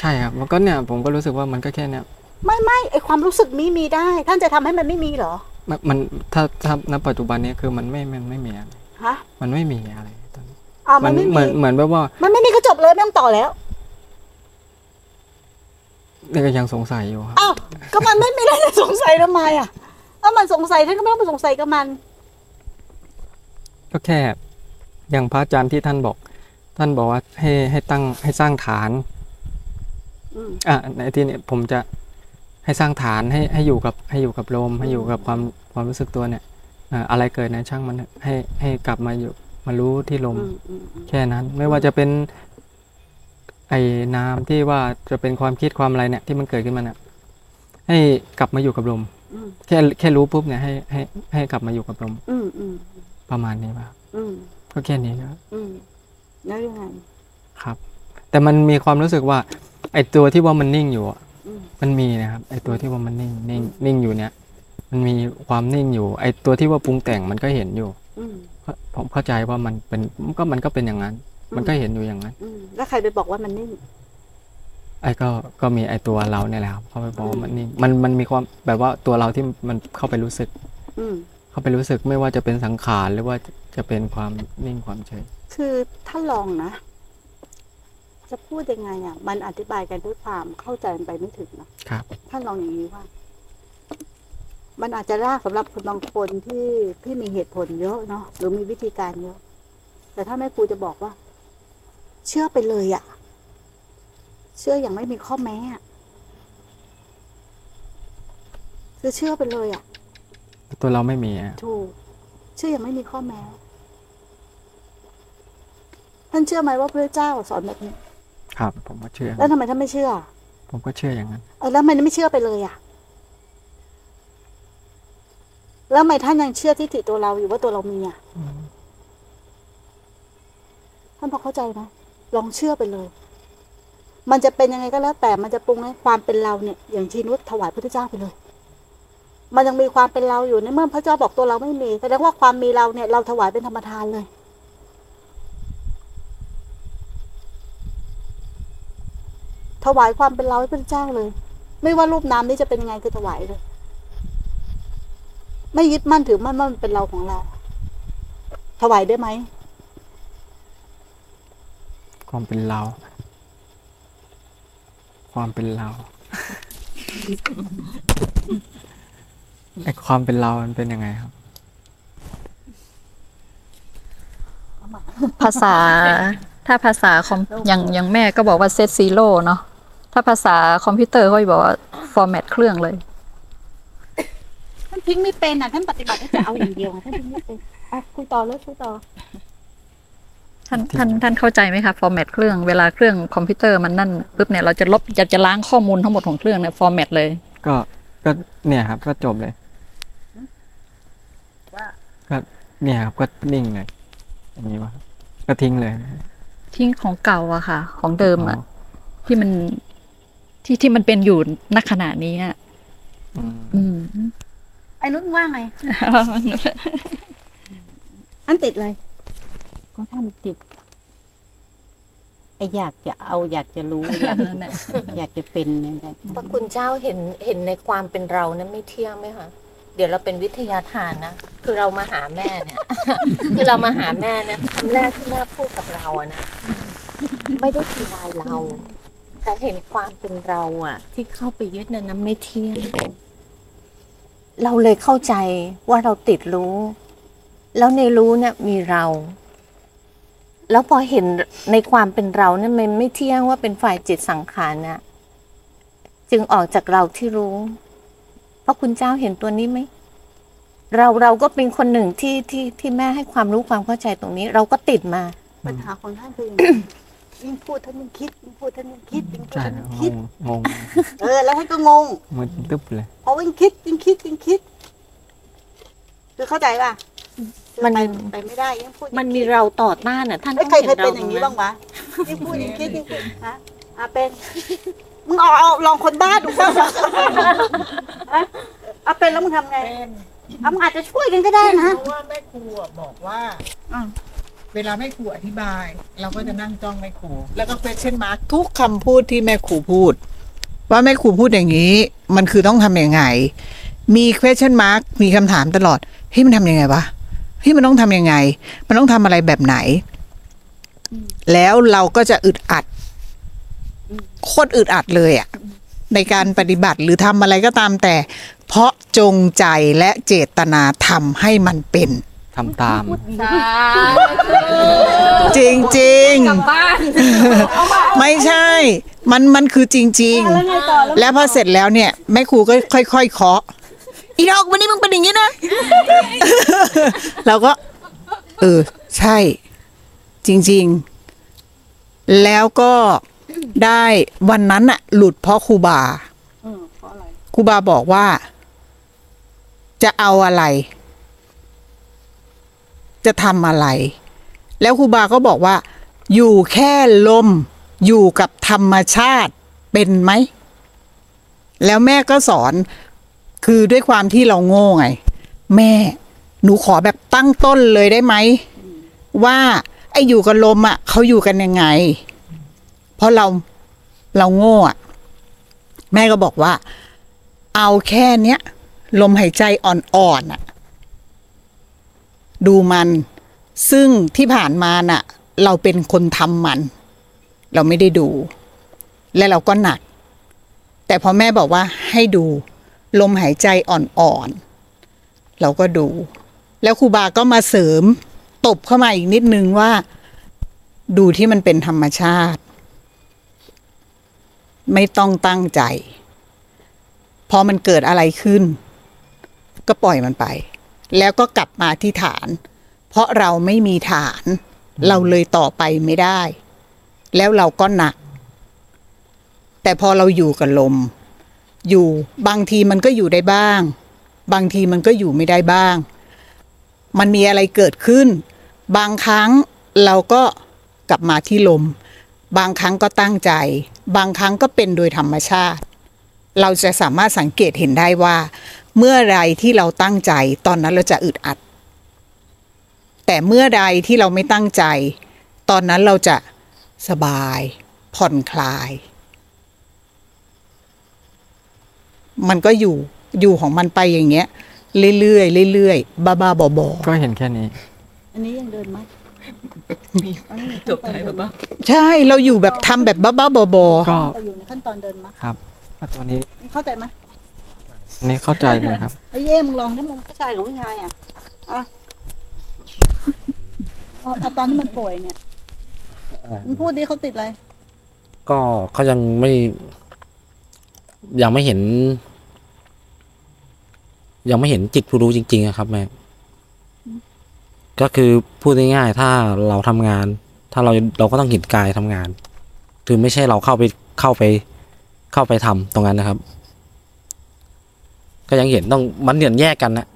Speaker 4: ใช่ครับมันก็เนี่ย ผมก็รู้สึกว่ามันก็แค่เนี่ย
Speaker 2: ไม่ไม่ไอความรู้สึกนี้มีได้ ท่านจะทำให้มันไม่มีเหรอ
Speaker 4: มันมันถ้าถ้าณปัจจุบันเนี้คือมันไม่มันไม่มีอะไร
Speaker 2: ฮะ
Speaker 4: มันไม่มีอะไรตอนนี้
Speaker 2: อ้าวมันไม่
Speaker 4: เหมื
Speaker 2: มี
Speaker 4: อนเหมือนแบบว่า
Speaker 2: มันไม่มีก็จบเลยไม่ต้องต่อแล้ว
Speaker 4: เนี่ยก็ยังสงสัยอยู่ครับ
Speaker 2: อ้าวก็มันไม่มีอะไรจะสงสัยทำไมอะถ้ามันสงสัยท่านก็ไม่ต้องไปสงสัยกับมัน
Speaker 4: ก็แค่ อย่างพระอาจารย์ที่ท่านบอก ท่านบอกว่าให้ให้ตั้งให้สร้างฐาน
Speaker 2: อืม
Speaker 4: อะในที่นี้ผมจะ ให้สร้างฐานให้ให้อยู่กับให้อยู่กับลมให้อยู่กับความความรู้สึกตัวเนี่ยอะอะไรเกิดนะช่างมันเถอะให้ให้กลับมาอยู่มารู้ที่ลม
Speaker 2: อืมอืมอืม
Speaker 4: แค่นั้น ไม่ว่าจะเป็น ไอ้นามที่ว่าจะเป็นความคิดความอะไรเนี่ยที่มันเกิดขึ้นมาเนี่ยให้กลับมาอยู่กับลม
Speaker 2: อืม
Speaker 4: แค่แค่รู้ปุ๊บเนี่ยให้ให้ให้กลับมาอยู่กับลม
Speaker 2: อืมอืม
Speaker 4: ประมาณนี้ป่ะ
Speaker 2: อืม
Speaker 4: ก็แค่นี้ครับ
Speaker 2: อืมแล้วยังไง
Speaker 4: ครับ แต่มันมีความรู้สึกว่า ไอ้ตัวที่ว่ามันนิ่งอยู่อะ
Speaker 2: อื ม
Speaker 4: มันมีนะครับ ไอ้ตัวที่ว่ามันนิ่งนิ่งนิ่งอยู่เนี่ย มันมีความนิ่งอยู่ ไอ้ตัวที่ว่าปรุงแต่งมันก็เห็นอยู่
Speaker 2: อืม
Speaker 4: ผมเข้าใจว่ามันเป็นก็มันก็เป็นอย่างนั้น มันก็เห็นอยู่อย่างนั้น
Speaker 2: อืมแล้วใครไปบอกว่ามันนิ่ง
Speaker 4: ไอ้ก็ก็มีไอ้ตัวเราเนี่ยแหละครับเข้าไปบอกว่ามันนิ่งมันมันมีความแบบว่าตัวเราที่มันเข้าไปรู้สึก
Speaker 2: อืม
Speaker 4: เข้าไปรู้สึกไม่ว่าจะเป็นสังขารหรือว่าจะเป็นความนิ่งความเฉย
Speaker 2: คือถ้าลองนะ จะพูดยังไงอะ มันอธิบายกันด้วยความเข้าใจมันไปไม่ถึงนะครับถ้าลองอย่างนี้ว่า มันอาจจะยากสำหรับคนบางคนที่ที่มีเหตุผลเยอะเนาะหรือมีวิธีการเยอะ แต่ถ้าแม่ครูจะบอกว่า เชื่อไปเลยอะ เชื่ออย่างไม่มีข้อแม้อะคือเชื่อไปเลยอะ
Speaker 4: ตัวเราไม่มีอะ
Speaker 2: ถูกเชื่ออย่างไม่มีข้อแม้ท่านเชื่อไหมว่าพระเจ้าสอนแบบนี้
Speaker 4: ครับ ผมก็เชื่อ
Speaker 2: แล้วทำไมท่านไม่เชื่อ
Speaker 4: ผมก็เชื่ออย่างนั้น
Speaker 2: เออแล้วทำไมไม่เชื่อไปเลยอะ แล้วทำไมท่านยังเชื่อที่ติตัวเราอยู่ว่าตัวเรามีอะท่านพอเข้าใจไหมลองเชื่อไปเลย มันจะเป็นยังไงก็แล้ว แต่มันจะปรุงให้ความเป็นเราเนี่ย อย่างชีนุชถวายพระเจ้าไปเลย มันยังมีความเป็นเราอยู่ในเมื่อพระเจ้าบอกตัวเราไม่มีแสดงว่าความมีเราเนี่ย เราถวายเป็นธรรมทานเลย ถวายความเป็นเราให้พระเจ้าเลย ไม่ว่ารูปนามนี้จะเป็นยังไงคือถวายเลย ไม่ยึดมั่นถือมั่นว่ามันเป็นเราของเรา ถวายได้ไหม
Speaker 4: ความเป็นเรา ความเป็นเราไอความเป็นเรามันเป็นยังไงครับ
Speaker 1: ภาษา ถ้าภาษาคอมอย่างอย่างแม่ก็บอกว่า set zero เนาะ ถ้าภาษาคอมพิวเตอร์เขาจะบอกว่า format เครื่องเลย
Speaker 2: ท่านทิ้งไม่เป็นอะท่านปฏิบัติให้จะเอาอย่างเดียวอะท่านทิ้งไม่เป็นอะคุยต่อเลยคุยต่อ
Speaker 1: ท่านท่านท่านเข้าใจไหมคะ format เครื่องเวลาเครื่องคอมพิวเตอร์มันนั่นปุ๊บเนี่ยเราจะลบจะจะล้างข้อมูลทั้งหมดของเครื่องเนี่ย format เลย
Speaker 4: ก็ก็เนี่ยครับ ก็จบเลย
Speaker 2: ว่า
Speaker 4: ก็เนี่ยครับก็นิ่งเลยอย่างนี้วะก็ทิ้งเลย
Speaker 1: ทิ้งของเก่าอะค่ะ ของเดิมอะ
Speaker 4: อ๋อ
Speaker 1: ที่มัน ที่ที่มันเป็นอยู่ณขณะนี้อะ
Speaker 4: อืม
Speaker 1: อืม
Speaker 2: ไอ้นุ่นว่าไงอันติดเลย
Speaker 3: ก็ท่านติดไออยากจะเอาอยากจะรู้ อยากอยากจะเป็นเนี่ยนะ
Speaker 5: พระคุณเจ้าเห็นเห็นในความเป็นเรานั้นไม่เที่ยงไหมคะเดี๋ยวเราเป็นวิทยาทานนะคือเรามาหาแม่เนี่ยคือเรามาหาแม่เนี่ยคำแรกที่แม่พูดกับเราอะนะไม่ได้ทำลายเรา แต่เห็นความเป็นเราอะที่เข้าไปยึดนั้นนั้นไม่เที่ยงเราเลยเข้าใจว่าเราติดรู้ แล้วในรู้เนี่ยมีเรา แล้วพอเห็นในความเป็นเราเนี่ยมันไม่เที่ยงว่าเป็นฝ่ายจิตสังขารน่ะจึงออกจากเราที่รู้เพราะคุณเจ้าเห็นตัวนี้ไหมเราเราก็เป็นคนหนึ่งที่ที่ที่แม่ให้ความรู้ความเข้าใจตรงนี้ เราก็ติดมา
Speaker 2: ปัญหาของท่านคืออ ย่างนี้ยิ่งพูดท่านยิ่งคิดยิ่งพูดท่านยิ่งคิดยิ่งพูด
Speaker 4: ใช่
Speaker 2: ท่าน
Speaker 4: ง
Speaker 2: ยิ่งคิด
Speaker 4: งงง
Speaker 2: เออ แล้วท่านก็งง
Speaker 4: มึนตึ๊บเลย
Speaker 2: เพราะยิ่งคิดยิ่งคิดยิ่งคิด คือเข้าใจป่ะ
Speaker 5: มัน
Speaker 2: ไปไปไม่ได้ยิ่งพูดยิ่ง
Speaker 5: มันมี
Speaker 2: คิด
Speaker 5: เราต่อต้านน่ะ ท่าน
Speaker 2: ไม่
Speaker 5: ต้อง
Speaker 2: ใคร
Speaker 5: เห็น
Speaker 2: เคย
Speaker 5: เรา
Speaker 2: เป็นอย่างนี้บ้างวะยิ่งพูดยิ่งคิดยิ่งคิดฮะอะเป็นมึงเอาเอาลองคนบ้าดูบ้างฮะเอาเป็นแล้วมึงทำไง
Speaker 6: เป็น
Speaker 2: เอามึงอาจจะช่วยกันก็ได้นะ
Speaker 6: เพราะว่าแม่ครูอะบอกว่า
Speaker 2: อะ
Speaker 6: เวลาแม่ครูอธิบาย เราก็จะนั่งจ้องแม่ครูแล้วก็ question mark ทุกคำพูดที่แม่ครูพูด ว่าแม่ครูพูดอย่างนี้ มันคือต้องทำยังไง มี question mark มีคำถามตลอดเฮ้ยมันทำยังไงวะเฮ้ยมันต้องทำยังไง มันต้องทำอะไรแบบไหน แล้วเราก็จะอึดอัดโคตรอึดอัดเลยอะในการปฏิบัติหรือทำอะไรก็ตามแต่ เพราะจงใจและเจตนาทำให้มันเป็น
Speaker 4: ทำตาม
Speaker 6: จริงจริงไม่ใช่ มันมันคือจริง
Speaker 2: แล้วไงต่อแล้ว
Speaker 6: ๆแล้วพอเสร็จแล้วเนี่ย แม่ครูก็ค่อยๆเคาะ อีดอกวันนี้มึงเป็นอย่างนี้นะ เราก็ เออ ใช่ จริง ๆ แล้วก็ได้วันนั้นอะหลุดเพราะครูบา
Speaker 2: เออเพราะอะไร
Speaker 6: ครูบาบอกว่า จะเอาอะไร จะทำอะไร แล้วครูบาก็บอกว่า อยู่แค่ลม อยู่กับธรรมชาติเป็นไหม แล้วแม่ก็สอนคือด้วยความที่เราโง่ไง แม่ หนูขอแบบตั้งต้นเลยได้ไหม ว่าไอ้อยู่กับลมอะเขาอยู่กันยังไง เพราะเราเราโง่อะแม่ก็บอกว่า เอาแค่เนี้ยลมหายใจอ่อนๆอะ ดูมัน ซึ่งที่ผ่านมาน่ะ เราเป็นคนทำมัน เราไม่ได้ดู และเราก็หนัก แต่พอแม่บอกว่าให้ดู ลมหายใจอ่อนๆ เราก็ดู แล้วครูบาก็มาเสริม ตบเข้ามาอีกนิดนึงว่า ดูที่มันเป็นธรรมชาติ ไม่ต้องตั้งใจพอมันเกิดอะไรขึ้น ก็ปล่อยมันไป แล้วก็กลับมาที่ฐาน เพราะเราไม่มีฐาน เราเลยต่อไปไม่ได้ แล้วเราก็หนัก แต่พอเราอยู่กับลม อยู่บางทีมันก็อยู่ได้บ้าง บางทีมันก็อยู่ไม่ได้บ้าง มันมีอะไรเกิดขึ้น บางครั้งเราก็กลับมาที่ลม บางครั้งก็ตั้งใจ บางครั้งก็เป็นโดยธรรมชาติ เราจะสามารถสังเกตเห็นได้ว่า เมื่อไรที่เราตั้งใจตอนนั้นเราจะอึดอัด แต่เมื่อใดที่เราไม่ตั้งใจ ตอนนั้นเราจะสบาย ผ่อนคลาย มันก็อยู่อยู่ของมันไปอย่างเงี้ย เรื่อยๆเรื่อยๆบ้าๆบอๆ
Speaker 4: ก็เห็นแค่นี้
Speaker 2: อันนี้ยังเดินไหม
Speaker 3: จบไปแบบว่า
Speaker 6: ใช่เราอยู่แบบทำแบบบ้าๆบอ
Speaker 4: ก็
Speaker 2: เราอยู่ในขั้นตอนเดินไหม
Speaker 4: ครับ ตัวนี้
Speaker 2: เข้าใจไหม
Speaker 4: อันนี้เข้าใจเลยครับ
Speaker 2: ไอ้เย่มึงลองถ้ามึงผู้ชายกับผู้ชายอะอะเอาเอาตอนที่มันป่วยเนี่ยมึงพูดดิเขาติดอะไร
Speaker 7: ก็เขายังไม่ ยังไม่เห็น ยังไม่เห็นจิตผู้รู้จริงๆอะครับแม่ก็คือพูดง่ายๆถ้าเราทำงาน ถ้าเราเราก็ต้องเห็นกายทำงาน คือไม่ใช่เราเข้าไปเข้าไป เข้าไปทำตรงนั้นนะครับ ก็ยังเห็นต้องมันเหมือนแยกกันนะ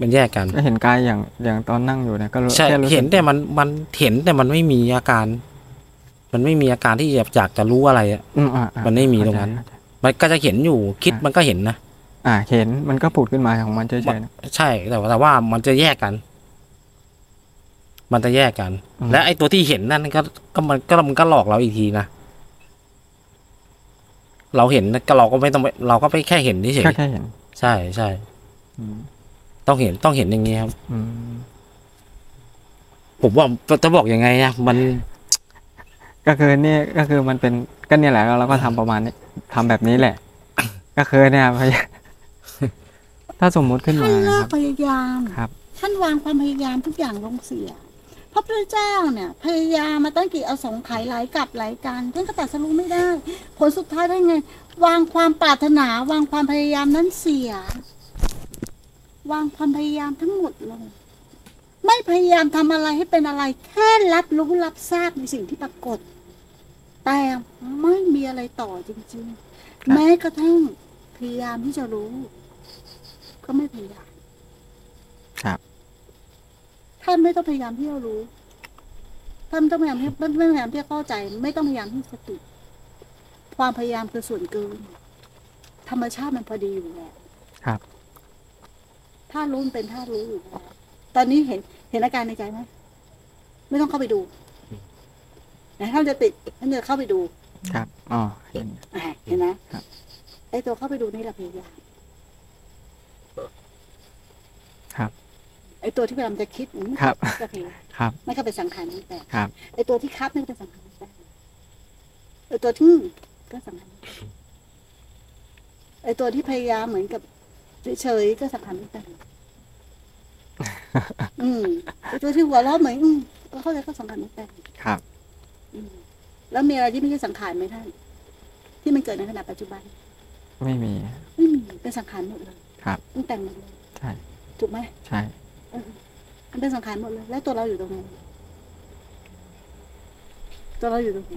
Speaker 7: มันแยกกัน
Speaker 4: ก็เห็นกายอย่างอย่างตอนนั่งอยู่เนี่ยก็รู้
Speaker 7: ใช่
Speaker 4: แค่รู้สึก
Speaker 7: เห็นแต่มันมันเห็นแต่มันไม่มีอาการ มันไม่มีอาการที่อยากจะรู้อะไรอะ
Speaker 4: อืมอ่าอ่า
Speaker 7: มันไม่มีตรงนั้น
Speaker 4: เข้าใจ
Speaker 7: มันก็จะเห็นอยู่คิด
Speaker 4: อะ
Speaker 7: มันก็เห็นนะ
Speaker 4: อ่า เห็นมันก็ผุดขึ้นมาของมันเฉยๆนะ
Speaker 7: ใช่แต่ว่าแต่ว่ามันจะแยกกัน มันจะแยกกัน
Speaker 4: อืม
Speaker 7: และไอ้ตัวที่เห็นนั่นก็ก็มันก็มันก็หลอกเราอีกทีนะ เราเห็นก็เราก็ไม่ต้องไปเราก็ไปแค่เห็นเฉย
Speaker 4: แค่แค่เห็น
Speaker 7: ๆใช่ใช่
Speaker 4: อืม
Speaker 7: ต้องเห็นต้องเห็นอย่างนี้ครับ
Speaker 4: อืม
Speaker 7: ผมว่าจะบอกยังไงอะมัน
Speaker 4: ก็คือนี่ก็คือมันเป็นก็เนี่ยแหละเราก็ทำประมาณนี้ทำแบบนี้แหละ ก็คือเนี่ยพยายามถ้าสมมุติขึ้น
Speaker 2: ท่า
Speaker 4: มา
Speaker 2: นเลิ
Speaker 4: ค
Speaker 2: ก
Speaker 4: รับ
Speaker 2: พยายาม
Speaker 4: ครับ
Speaker 2: ท่านวางความพยายามทุกอย่างลงเสีย พระพุทธเจ้าเนี่ยพยายามมาตั้งกี่อสงไขยหลายกับหลายการท่านก็ตัดสรุไม่ได้ ผลสุดท้ายได้ไง วางความปรารถนา วางความพยายามนั้นเสีย วางความพยายามทั้งหมดลง ไม่พยายามทำอะไรให้เป็นอะไร แค่รับรู้รับทราบในสิ่งที่ปรากฏ แต่ไม่มีอะไรต่อจริง
Speaker 4: ครับ
Speaker 2: ๆแม้กระทั่งพยายามที่จะรู้ ก็ไม่พยายาม
Speaker 4: ครับ
Speaker 2: ท่านไม่ต้องพยายามที่จะรู้ ท่านไม่ต้องพยายามที่ไม่ไม่พยายามที่จะเข้าใจ ไม่ต้องพยายามที่สติ ความพยายามคือส่วนเกิน ธรรมชาติมันพอดีอยู่แล้ว
Speaker 4: ครับ
Speaker 2: ถ้ารู้มันเป็นถ้ารู้อยู่แล้วตอนนี้เห็นเห็นอาการในใจไหมไม่ต้องเข้าไปดูแต่ท่านจะติดท่านจะเข้าไปดู
Speaker 4: ครับอ๋อเห็น
Speaker 2: อะเห็นไหม
Speaker 4: ครับ
Speaker 2: ไอ้ตัวเข้าไปดูนี่แหละพยายาม
Speaker 4: ครับ
Speaker 2: ไอ้ตัวที่พยายามจะคิดอืม
Speaker 4: ครับ
Speaker 2: ก็พยายาม
Speaker 4: ครับ
Speaker 2: ไม่ก็เป็นสังขารนั่นแต่
Speaker 4: ครับ
Speaker 2: ไอ้ตัวที่คับนี่เป็นสังขารนั่นแต่ไอ้ตัวที่ก็สังขารไอ้ตัวที่พยายามเหมือนกับเฉยๆก็สังขารนั่นแต่อืมไอ้ตัวที่หัวเราะเหมือนอืมก็เข้าใจก็สังขารนั่นแต่
Speaker 4: ครับ
Speaker 2: อืมแล้วมีอะไรที่ไม่ใช่สังขารไหมท่าน ที่มันเกิดในขณะปัจจุบัน
Speaker 4: ไม่มี
Speaker 2: ไม่มีเป็นสังขารหมดเลย
Speaker 4: ครับ
Speaker 2: ต้องแต่งหมดเลย
Speaker 4: ใช่
Speaker 2: ถูกไหม
Speaker 4: ใช่
Speaker 2: เออ มันเป็นสังขารหมดเลย แล้วตัวเราอยู่ตรงไหนตัวเราอยู่ตรงไหน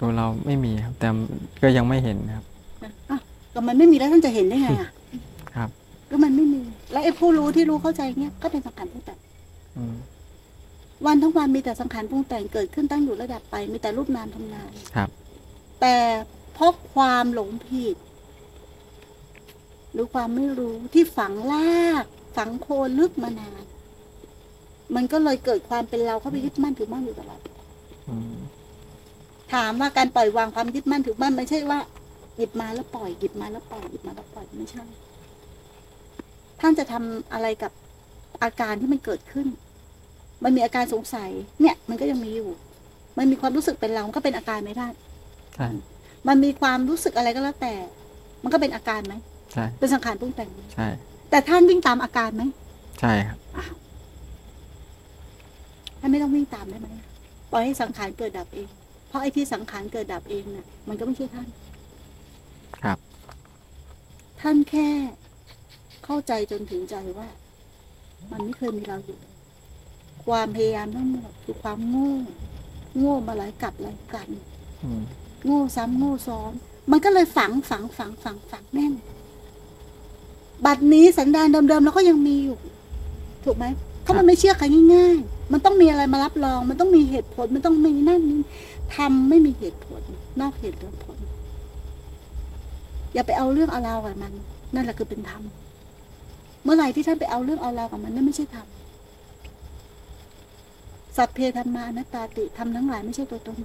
Speaker 4: ตัวเราไม่มีครับ แต่ก็ยังไม่เห็นครับ
Speaker 2: อะก็มันไม่มีแล้วท่านจะเห็นได้ไงอะ
Speaker 4: ครับ
Speaker 2: ก็มันไม่มี แล้วไอ้ผู้รู้ที่รู้เข้าใจเนี้ยก็เป็นสังขารปรุงแต่ง
Speaker 4: อืม
Speaker 2: วันทั้งวันมีแต่สังขารปรุงแต่งเกิดขึ้นตั้งอยู่ระดับไป มีแต่รูปนามทำงาน
Speaker 4: ครับ
Speaker 2: แต่เพราะความหลงผิด หรือความไม่รู้ที่ฝังลาก ฝังโคนลึกมานาน มันก็เลยเกิดความเป็นเราเข้าไปยึดมั่นถือมั่นอยู่ตลอด
Speaker 4: อืม
Speaker 2: ถามว่าการปล่อยวางความยึดมั่นถือมั่นไม่ใช่ว่าหยิบมาแล้วปล่อยหยิบมาแล้วปล่อยหยิบมาแล้วปล่อยไม่ใช่ ท่านจะทำอะไรกับอาการที่มันเกิดขึ้น มันมีอาการสงสัย เนี่ย มันก็ยังมีอยู่ มันมีความรู้สึกเป็นเรามันก็เป็นอาการไหมท่าน
Speaker 4: ใช่
Speaker 2: มันมีความรู้สึกอะไรก็แล้วแต่ มันก็เป็นอาการไหม
Speaker 4: ใช่
Speaker 2: เป็นสังขารปรุงแต่งไหม
Speaker 4: ใช่
Speaker 2: แต่ท่านวิ่งตามอาการไหม
Speaker 4: ใช่ครับ
Speaker 2: ท่านไม่ต้องวิ่งตามได้ไหมปล่อยให้สังขารเกิดดับเอง เพราะไอ้ที่สังขารเกิดดับเองน่ะ มันก็ไม่ใช่ท่าน
Speaker 4: ครับ
Speaker 2: ท่านแค่เข้าใจจนถึงใจว่า มันไม่เคยมีเราอยู่ ความพยายามทั้งหมดคือความโง่โง่มาหลายกลับหลายกัน
Speaker 4: อืม
Speaker 2: โง่ซ้ำโง่ซ้อนมันก็เลยฝังฝังฝังฝังฝังแน่น บัดนี้สันดานเดิมๆเราก็ยังมีอยู่ ถูกไหมเพราะมันไม่เชื่อใครง่ายๆ มันต้องมีอะไรมารับรอง มันต้องมีเหตุผล มันต้องมีนั่นนี่ทำไม่มีเหตุผล นอกเหตุผล อย่าไปเอาเรื่องเอาราวกับมัน นั่นแหละคือเป็นธรรมเมื่อไหร่ที่ท่านไปเอาเรื่องเอาราวกับมันนั่นไม่ใช่ธรรมสัพเพธรรมานัตตาติทำทั้งหลายไม่ใช่ตัวตน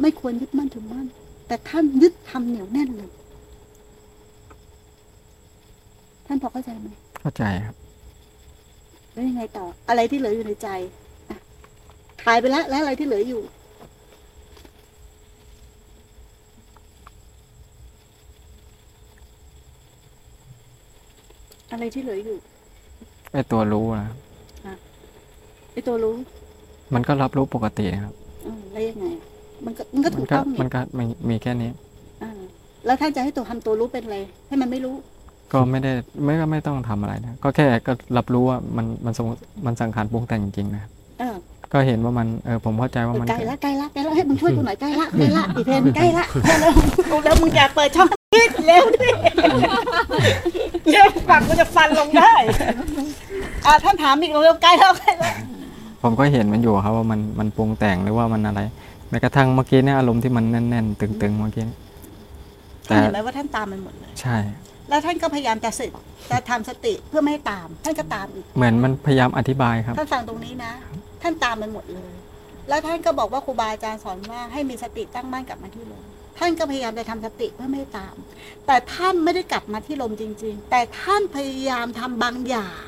Speaker 2: ไม่ควรยึดมั่นถือมั่นแต่ท่านยึดทำเหนียวแน่นเลย ท่านพอเข้าใจไหม
Speaker 4: เข้าใจครับ
Speaker 2: แล้วยังไงต่อ อะไรที่เหลืออยู่ในใจอะตายไปแล้วแล้วอะไรที่เหลืออยู่ อะไรที่เหลืออยู่
Speaker 4: ไอตัวรู้นะครับ
Speaker 2: ไอตัวรู้
Speaker 4: มันก็รับรู้ปกตินะครับ
Speaker 2: เออแล้วยังไงอะมันก็มันก็
Speaker 4: มั
Speaker 2: ถู
Speaker 4: น
Speaker 2: ก
Speaker 4: ก็
Speaker 2: ต้อง
Speaker 4: มัน
Speaker 2: นี่
Speaker 4: ก็มีมีแค่นี้
Speaker 2: อ่าแล้วท่านจะให้ตัวทำตัวรู้เป็นอะไรให้มันไม่รู้
Speaker 4: ก็ไม่ได้ไม่ก็ไม่ต้องทำอะไรนะก็แค่ก็รับรู้ว่ามันมันสงมันสังขารปรุงแต่งจริงๆนะครับ
Speaker 2: เออ
Speaker 4: ก็เห็นว่ามันเออผมเข้าใจว่ามัน
Speaker 2: ใกล้ละใกล้ละใกล้ละให้มึงช่วยกูหน่อยใกล้ละใกล้ละอีเพนใกล้ละใกล้ละแล้วมึงอย่าเปิดช่องนี้เร็วดิเร็วปากกูจะฟันลงได้อ่าท่านถามอีกเร็วใกล้แล้วใกล้แล้ว
Speaker 4: ผมก็เห็นมันอยู่ครับว่ามันมันปรุงแต่งหรือว่ามันอะไรแม้กระทั่งเมื่อกี้เนี่ยอารมณ์ที่มันแน่นๆตึงๆเมื่อกี้เนี่ย
Speaker 2: ท่าน
Speaker 4: แต่
Speaker 2: เห็นไหมว่าท่านตามมันหมดเลย
Speaker 4: ใช่
Speaker 2: แล้วท่านก็พยายามจะสึกจะทำสติเพื่อไม่ให้ตาม ท่านก็ตามอีก
Speaker 4: เหมือนมันพยายามอธิบายครับ
Speaker 2: ท่านฟังตรงนี้นะ ท่านตามมันหมดเลย แล้วท่านก็บอกว่าครูบาอาจารย์สอนว่าให้มีสติตั้งมั่นกลับมาที่ลมท่านก็พยายามจะทำสติเพื่อไม่ให้ตาม แต่ท่านไม่ได้กลับมาที่ลมจริง ๆ แต่ท่านพยายามทำบางอย่าง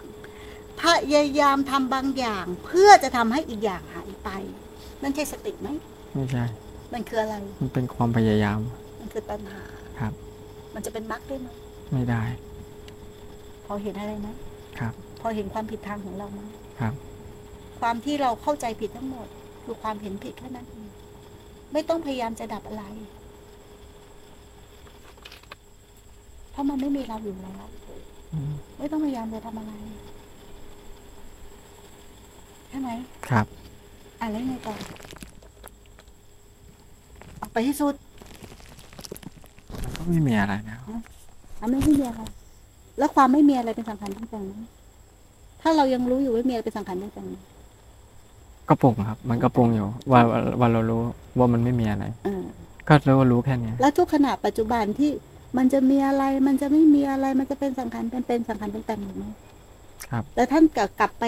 Speaker 2: พยายามทำบางอย่าง เพื่อจะทำให้อีกอย่างหายไป นั่นใช่สติไหม
Speaker 4: ไม่ใช่
Speaker 2: มันคืออะไร
Speaker 4: มันเป็นความพยายาม
Speaker 2: มันคือตัณหา
Speaker 4: ครับ
Speaker 2: มันจะเป็นมรรคด้วยไหม
Speaker 4: ไม่ได้
Speaker 2: พอเห็นอะไรไหม
Speaker 4: ครับ
Speaker 2: พอเห็นความผิดทางของเราไหม
Speaker 4: ครับ
Speaker 2: ความที่เราเข้าใจผิดทั้งหมด คือความเห็นผิดแค่นั้นเองไม่ต้องพยายามจะดับอะไร เพราะมันไม่มีเราอยู่แล้ว
Speaker 4: อืม
Speaker 2: ไม่ต้องพยายามจะทำอะไรใช่ไหม
Speaker 4: ครับ
Speaker 2: อะแล้วยังไงต่อออกไปให้สุด
Speaker 4: มันก็ไม่มีอะไรนะครับ
Speaker 2: อะไม่มีอะไร แล้วความไม่มีอะไรเป็นสังขารตั้งแต่ไหมถ้าเรายังรู้อยู่ว่ามีอะไรเป็นสังขารตั้งแต่ไหม
Speaker 4: ก็ปรุงครับ มันก็ปรุงอยู่ ว่าว่าว่าเรารู้ว่ามันไม่มีอะไร
Speaker 2: เออ
Speaker 4: ก็รู้ว่ารู้แค่เนี้ย
Speaker 2: แล้วทุกขณะปัจจุบันที่มันจะมีอะไร มันจะไม่มีอะไร มันจะเป็นสังขารเป็นเป็นสังขารเป็นแต่งหรือไหม
Speaker 4: ครับ
Speaker 2: แล้วท่านกลับกลับไป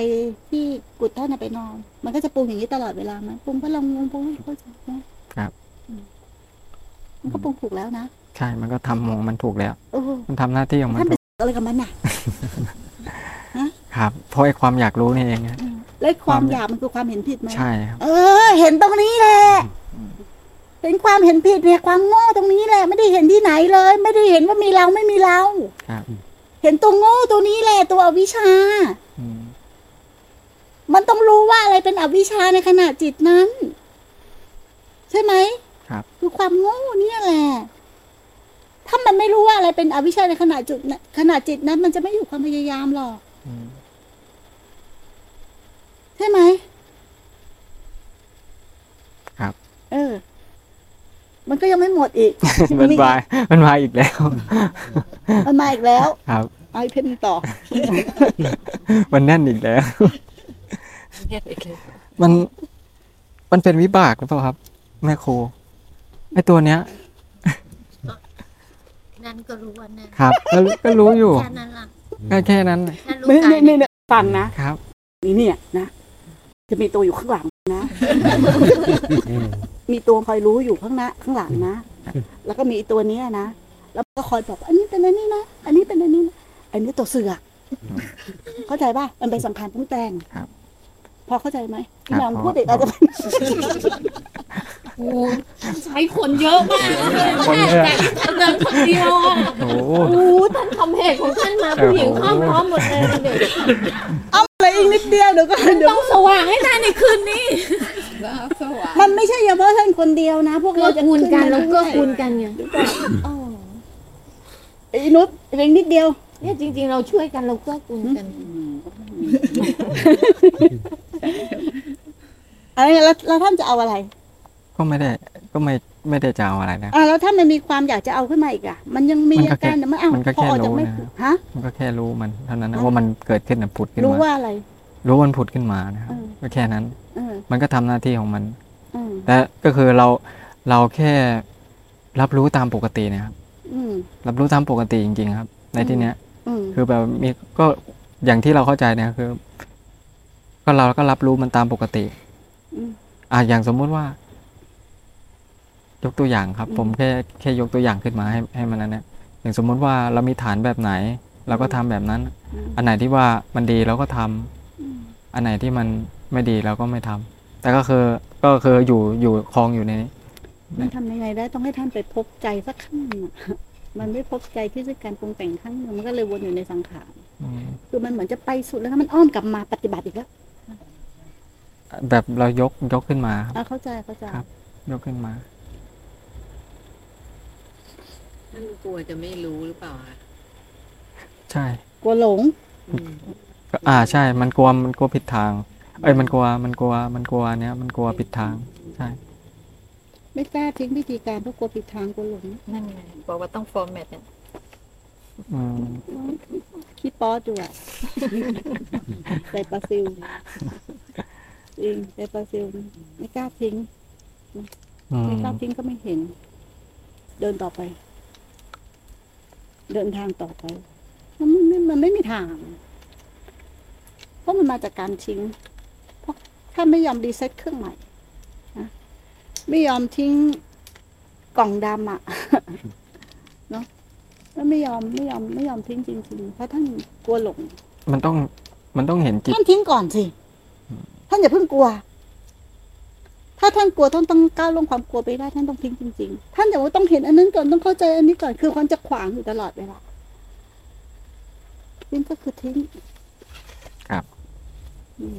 Speaker 2: ที่กุฏท่านน่ะไปนอน มันก็จะปรุงอย่างนี้ตลอดเวลาไหมปรุงเพราะเรางงปรุงเพราะเข้าใจนะครับอืมมันก็ปรุงถูกแล้วนะ
Speaker 4: ใช่ มันก็ทำของมันถูกแล้ว
Speaker 2: โอ้โห
Speaker 4: มันทำหน้าที่ของมัน
Speaker 2: ท่านไป
Speaker 4: ถูก
Speaker 2: อะไรกับมันน่ะ
Speaker 4: ครับ เพราะไอ้ความอยากรู้นี่เองนะ
Speaker 2: แล้วความ
Speaker 4: ความ
Speaker 2: อยากมันคือความเห็นผิดไหม
Speaker 4: ใช่ครับ
Speaker 2: เออ เห็นตรงนี้แหละเห็นความเห็นผิดเนี่ยความโง่ตรงนี้แหละ ไม่ได้เห็นที่ไหนเลย ไม่ได้เห็นว่ามีเราไม่มีเรา
Speaker 4: ครับ
Speaker 2: เห็นตัวโง่ตัวนี้แหละตัวอวิชชา
Speaker 4: อืม
Speaker 2: มันต้องรู้ว่าอะไรเป็นอวิชชาในขณะจิตนั้น ใช่ไหม
Speaker 4: ครับ
Speaker 2: คือความโง่เนี่ยแหละ ถ้ามันไม่รู้ว่าอะไรเป็นอวิชชาในขณะจุดน่ะขณะจิตนั้น มันจะไม่อยู่ความพยายามหรอก
Speaker 4: อืม
Speaker 2: ใช่ไหม
Speaker 4: ครับ
Speaker 2: เออ มันก็ยังไม่หมดอีก
Speaker 4: มันมามันมาอีกแล้ว
Speaker 2: มันมาอีกแล้ว
Speaker 4: ครับ
Speaker 2: เอาอีกเพนต่อ
Speaker 4: มันแน่นอีกแล้วมันมันเป็นวิบากหรือเปล่าครับ แม่ครูไอตัวเนี้ย
Speaker 5: นั่นก็รู้ว่านั่น
Speaker 4: ครับก็ก็รู้อยู่
Speaker 5: แค่นั้นล่ะ
Speaker 4: ก็แค่นั้นน่ะ
Speaker 5: แค่รู้
Speaker 2: นี่
Speaker 5: กาย
Speaker 2: นี่นี่ฟังนะ
Speaker 4: ครับ
Speaker 2: นี่เนี่ยนะ จะมีตัวอยู่ข้างหลังนะ มีตัวคอยรู้อยู่ข้างหน้าข้างหลังนะ แล้วก็มีไอ้ตัวเนี้ยนะ แล้วก็คอยบอกอันนี้เป็นอันนี้นะ อันนี้เป็นอันนี้นะอันนี้ตัวเสือกเข้าใจป่ะ มันเป็นสังขารปรุงแต่ง
Speaker 4: ครับ
Speaker 2: พอเข้าใจไหม
Speaker 4: ครั
Speaker 2: พี่
Speaker 4: บ
Speaker 2: น้อง
Speaker 4: พอ
Speaker 2: พูดเด็กอาจจะเป็น
Speaker 5: โอ้ใช้คนเยอะมากนะ
Speaker 4: คนเยอะ
Speaker 5: แต่เดินคนเดียวอะ
Speaker 4: โอ้โห
Speaker 5: โอ้ท่านทำเหตุของท่านมาผู้หญิงข้ามพร้อมหมดเลยเด็ก
Speaker 2: เอาอะไรอีกนิดเดียวเดี๋ยวก็เดี๋ยว
Speaker 5: ต้องสว่างให้ได้ในคืนนี้
Speaker 2: มันไม่ใช่เฉพาะท่านคนเดียวนะ พวก
Speaker 5: เกื้
Speaker 2: เรา
Speaker 5: อ
Speaker 2: จะ
Speaker 5: กูลกัน
Speaker 2: ขึ้
Speaker 5: แล้ว
Speaker 2: มา
Speaker 5: เกื้อ
Speaker 2: ด้วย
Speaker 5: กูลกันไง
Speaker 2: อ๋อไอ้นุชเพียงนิดเดียว
Speaker 5: เนี่ยจริง ๆ เราช่วยกันเราเกื้อกูลกัน
Speaker 2: อะไรแล้วแล้วท่านจะเอาอะไร
Speaker 4: ก็ไม่ได้ก็ไม่ไม่ได้จะเอาอะไรนะ
Speaker 2: อ่าแล้วถ้ามันมีความอยากจะเอาขึ้นมาอีกอะ มันยังมี
Speaker 4: มันก็
Speaker 2: อาการ
Speaker 4: แค่
Speaker 2: เดี๋ยวมันอ้าว
Speaker 4: มันก็
Speaker 2: พอ
Speaker 4: แค่
Speaker 2: ออกจาก
Speaker 4: รู้
Speaker 2: ไม่
Speaker 4: นะ
Speaker 2: ฮะ
Speaker 4: มันก็แค่รู้มันเท่านั้นนะ
Speaker 2: อ่า
Speaker 4: ว่ามันเกิดขึ้นนะผุดขึ้น
Speaker 2: รู้
Speaker 4: มา
Speaker 2: ว่าอะไร
Speaker 4: รู้ว่ามันผุดขึ้นมานะครับ
Speaker 2: เออ
Speaker 4: ก็แค่นั้น
Speaker 2: เออ
Speaker 4: มันก็ทำหน้าที่ของมัน
Speaker 2: อืม
Speaker 4: แต่ก็คือเราเราแค่รับรู้ตามปกติเนะครับ
Speaker 2: อืม
Speaker 4: รับรู้ตามปกติจริง ๆ ครับ ในที่เนี้ย
Speaker 2: อืม
Speaker 4: คือแบบมีก็อย่างที่เราเข้าใจเนี่ยคือ ก็เราก็รับรู้มันตามปกติ
Speaker 2: อืม
Speaker 4: อะอย่างสมมุติว่า ยกตัวอย่างครับ ผมแค่แค่ยกตัวอย่างขึ้นมาให้ให้มันนั้นเนี่ยอย่างสมมุติว่าเรามีฐานแบบไหน เราก็ทำแบบนั้น
Speaker 2: อืม
Speaker 4: อันไหนที่ว่ามันดีเราก็ทำ
Speaker 2: อืม
Speaker 4: อันไหนที่มันไม่ดีเราก็ไม่ทำแต่ก็คือก็คืออยู่อยู่คลองอยู่ในนี้
Speaker 2: มันทำยังไงได้ต้องให้ท่านไปพบใจสักครั้งหนึ่งอะมันไม่พบใจที่ด้วยการปรุงแต่งครั้งหนึ่งมันก็เลยวนอยู่ในสังขาร
Speaker 4: อืม
Speaker 2: คือมันเหมือนจะไปสุดแล้วมันอ้อมกลับมาปฏิบัติอีกแล้ว
Speaker 4: แบบเรายกยกขึ้นมาครับ
Speaker 2: อะเข้าใจเข้าใจ
Speaker 4: ครับ ยกขึ้นมา
Speaker 3: ท่านกลัวจะไม่รู้หรือเปล่าคะ
Speaker 4: ใช่
Speaker 2: กลัวหลง
Speaker 4: ก็อ่าใช่ มันกลัวมันกลัวผิดทาง เอ้ยมันกลัวมันกลัวมันกลัวเนี้ยมันกลัวผิดทาง ใช่
Speaker 2: ไม่กล้าทิ้งวิธีการเพราะกลัวผิดทางกลัวหลง
Speaker 1: นั่นไงบอกว่าต้องฟอร์แมตเนี่ย
Speaker 4: อืม
Speaker 2: คิดป๊อดอยู่อะใส่ปลาซิลจริงใส่ปลาซิลไม่กล้าทิ้ง
Speaker 4: อืม
Speaker 2: ไม่กล้าทิ้งก็ไม่เห็น เดินต่อไป เดินทางต่อไป มันไม่มันไม่มีทาง เพราะมันมาจากการทิ้ง เพราะถ้าไม่ยอมรีเซ็ตเครื่องใหม่นะไม่ยอมทิ้งกล่องดำอะเนาะแล้วไม่ยอมไม่ยอมไม่ยอมทิ้งจริงๆเพราะท่านกลัวหลง
Speaker 4: มันต้องมันต้องเห็นจิต
Speaker 2: ท่านทิ้งก่อนสิ ท่านอย่าเพิ่งกลัว ถ้าท่านกลัวท่านต้องก้าวลงความกลัวไปได้ท่านต้องทิ้งจริงๆ ท่านอย่าว่าต้องเห็นอันนั้นก่อนต้องเข้าใจอันนี้ก่อนคือความจะขวางอยู่ตลอดเวลาทิ้งก็คือทิ้ง
Speaker 4: ครับ
Speaker 2: อืม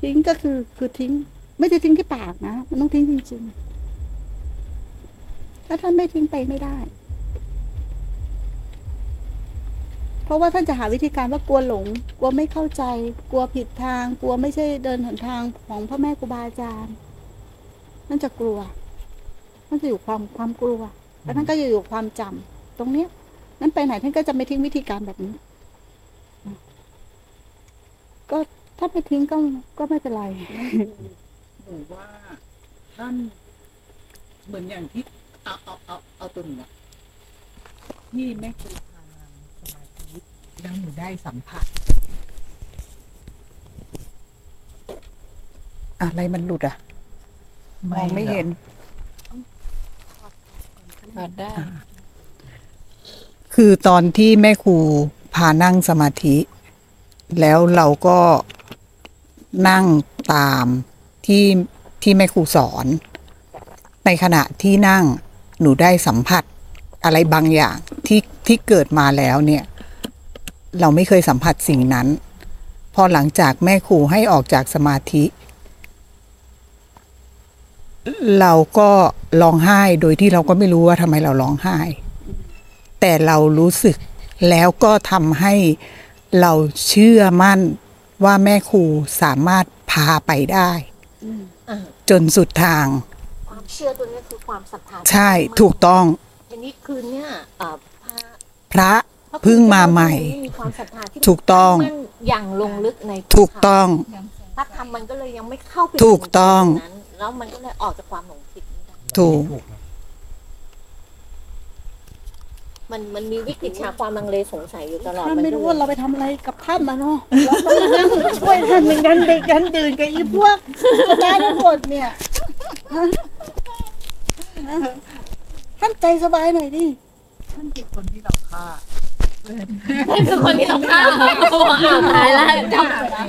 Speaker 2: ทิ้งก็คือคือทิ้ง ไม่ใช่ทิ้งที่ปากนะมันต้องทิ้งจริงๆ ถ้าท่านไม่ทิ้งไปไม่ได้ เพราะว่าท่านจะหาวิธีการว่ากลัวหลง กลัวไม่เข้าใจ กลัวผิดทาง กลัวไม่ใช่เดินหนทางของพ่อแม่ครูบาอาจารย์ นั่นจะกลัว นั่นจะอยู่ความความกลัว แล้วท่านก็จะอยู่ความจำตรงเนี้ย นั้นไปไหนท่านก็จะไม่ทิ้งวิธีการแบบนี้ ก็ถ้าไม่ทิ้งก็ก็ไม่เป็นไร
Speaker 6: หรือว่าท่านเหมือนอย่างที่เอาเอาเอาเอาตัวหนูอะที่แม่ครูพานางสมาธิแล้วหนูได้สัมผัสอะไรมันหลุดอะ มองไม่เห็น
Speaker 3: ขาดได้
Speaker 6: คือตอนที่แม่ครูพานั่งสมาธิ แล้วเราก็นั่งตามที่ที่แม่ครูสอน ในขณะที่นั่งหนูได้สัมผัสอะไรบางอย่างที่ที่เกิดมาแล้วเนี่ย เราไม่เคยสัมผัสสิ่งนั้น พอหลังจากแม่ครูให้ออกจากสมาธิ เราก็ร้องไห้โดยที่เราก็ไม่รู้ว่าทำไมเราร้องไห้ แต่เรารู้สึกแล้วก็ทำให้เราเชื่อมั่นว่าแม่ครูสามารถพาไปได้
Speaker 5: อ่า
Speaker 6: จนสุดทาง
Speaker 5: ความเชื่อตัวนี้คือความศรัทธา
Speaker 6: ใช่ถูกต้อง
Speaker 5: ทีนี้คืนเนี่ยเอ่อพระ
Speaker 6: พระเพิ่งมาใหม่
Speaker 5: มีความศรัทธาที่
Speaker 6: ถูกต้อง
Speaker 5: มันอย่างลงลึกใน
Speaker 6: ถูกต้อง
Speaker 5: พระธรรมมันก็เลยยังไม่เข้าไป
Speaker 6: ถูกต้อง
Speaker 5: ถึนั้น แล้วมันก็เลยออกจากความหลงผิดนี้ได้
Speaker 6: ถูก
Speaker 5: มันมันมีวิกฤตชาความลังเลสงสัยอยู่ตลอด
Speaker 2: ท่าน
Speaker 5: น
Speaker 2: ไม่
Speaker 5: ก็
Speaker 2: รู้
Speaker 5: ลย
Speaker 2: ว่าเราไปทำอะไรกับท่านมาเนาะเราต้องมานั่งช่วยท่านเหมือนกันเด็กกันดื่นกับอีพวกคณะทั้งหมดเนี่ยฮะ
Speaker 8: ท่านใจสบายหน่อยดิ
Speaker 9: ท่านคือคนที่เราฆ่า
Speaker 5: คือคนที่เราฆ่าอ้าวตายแล้ว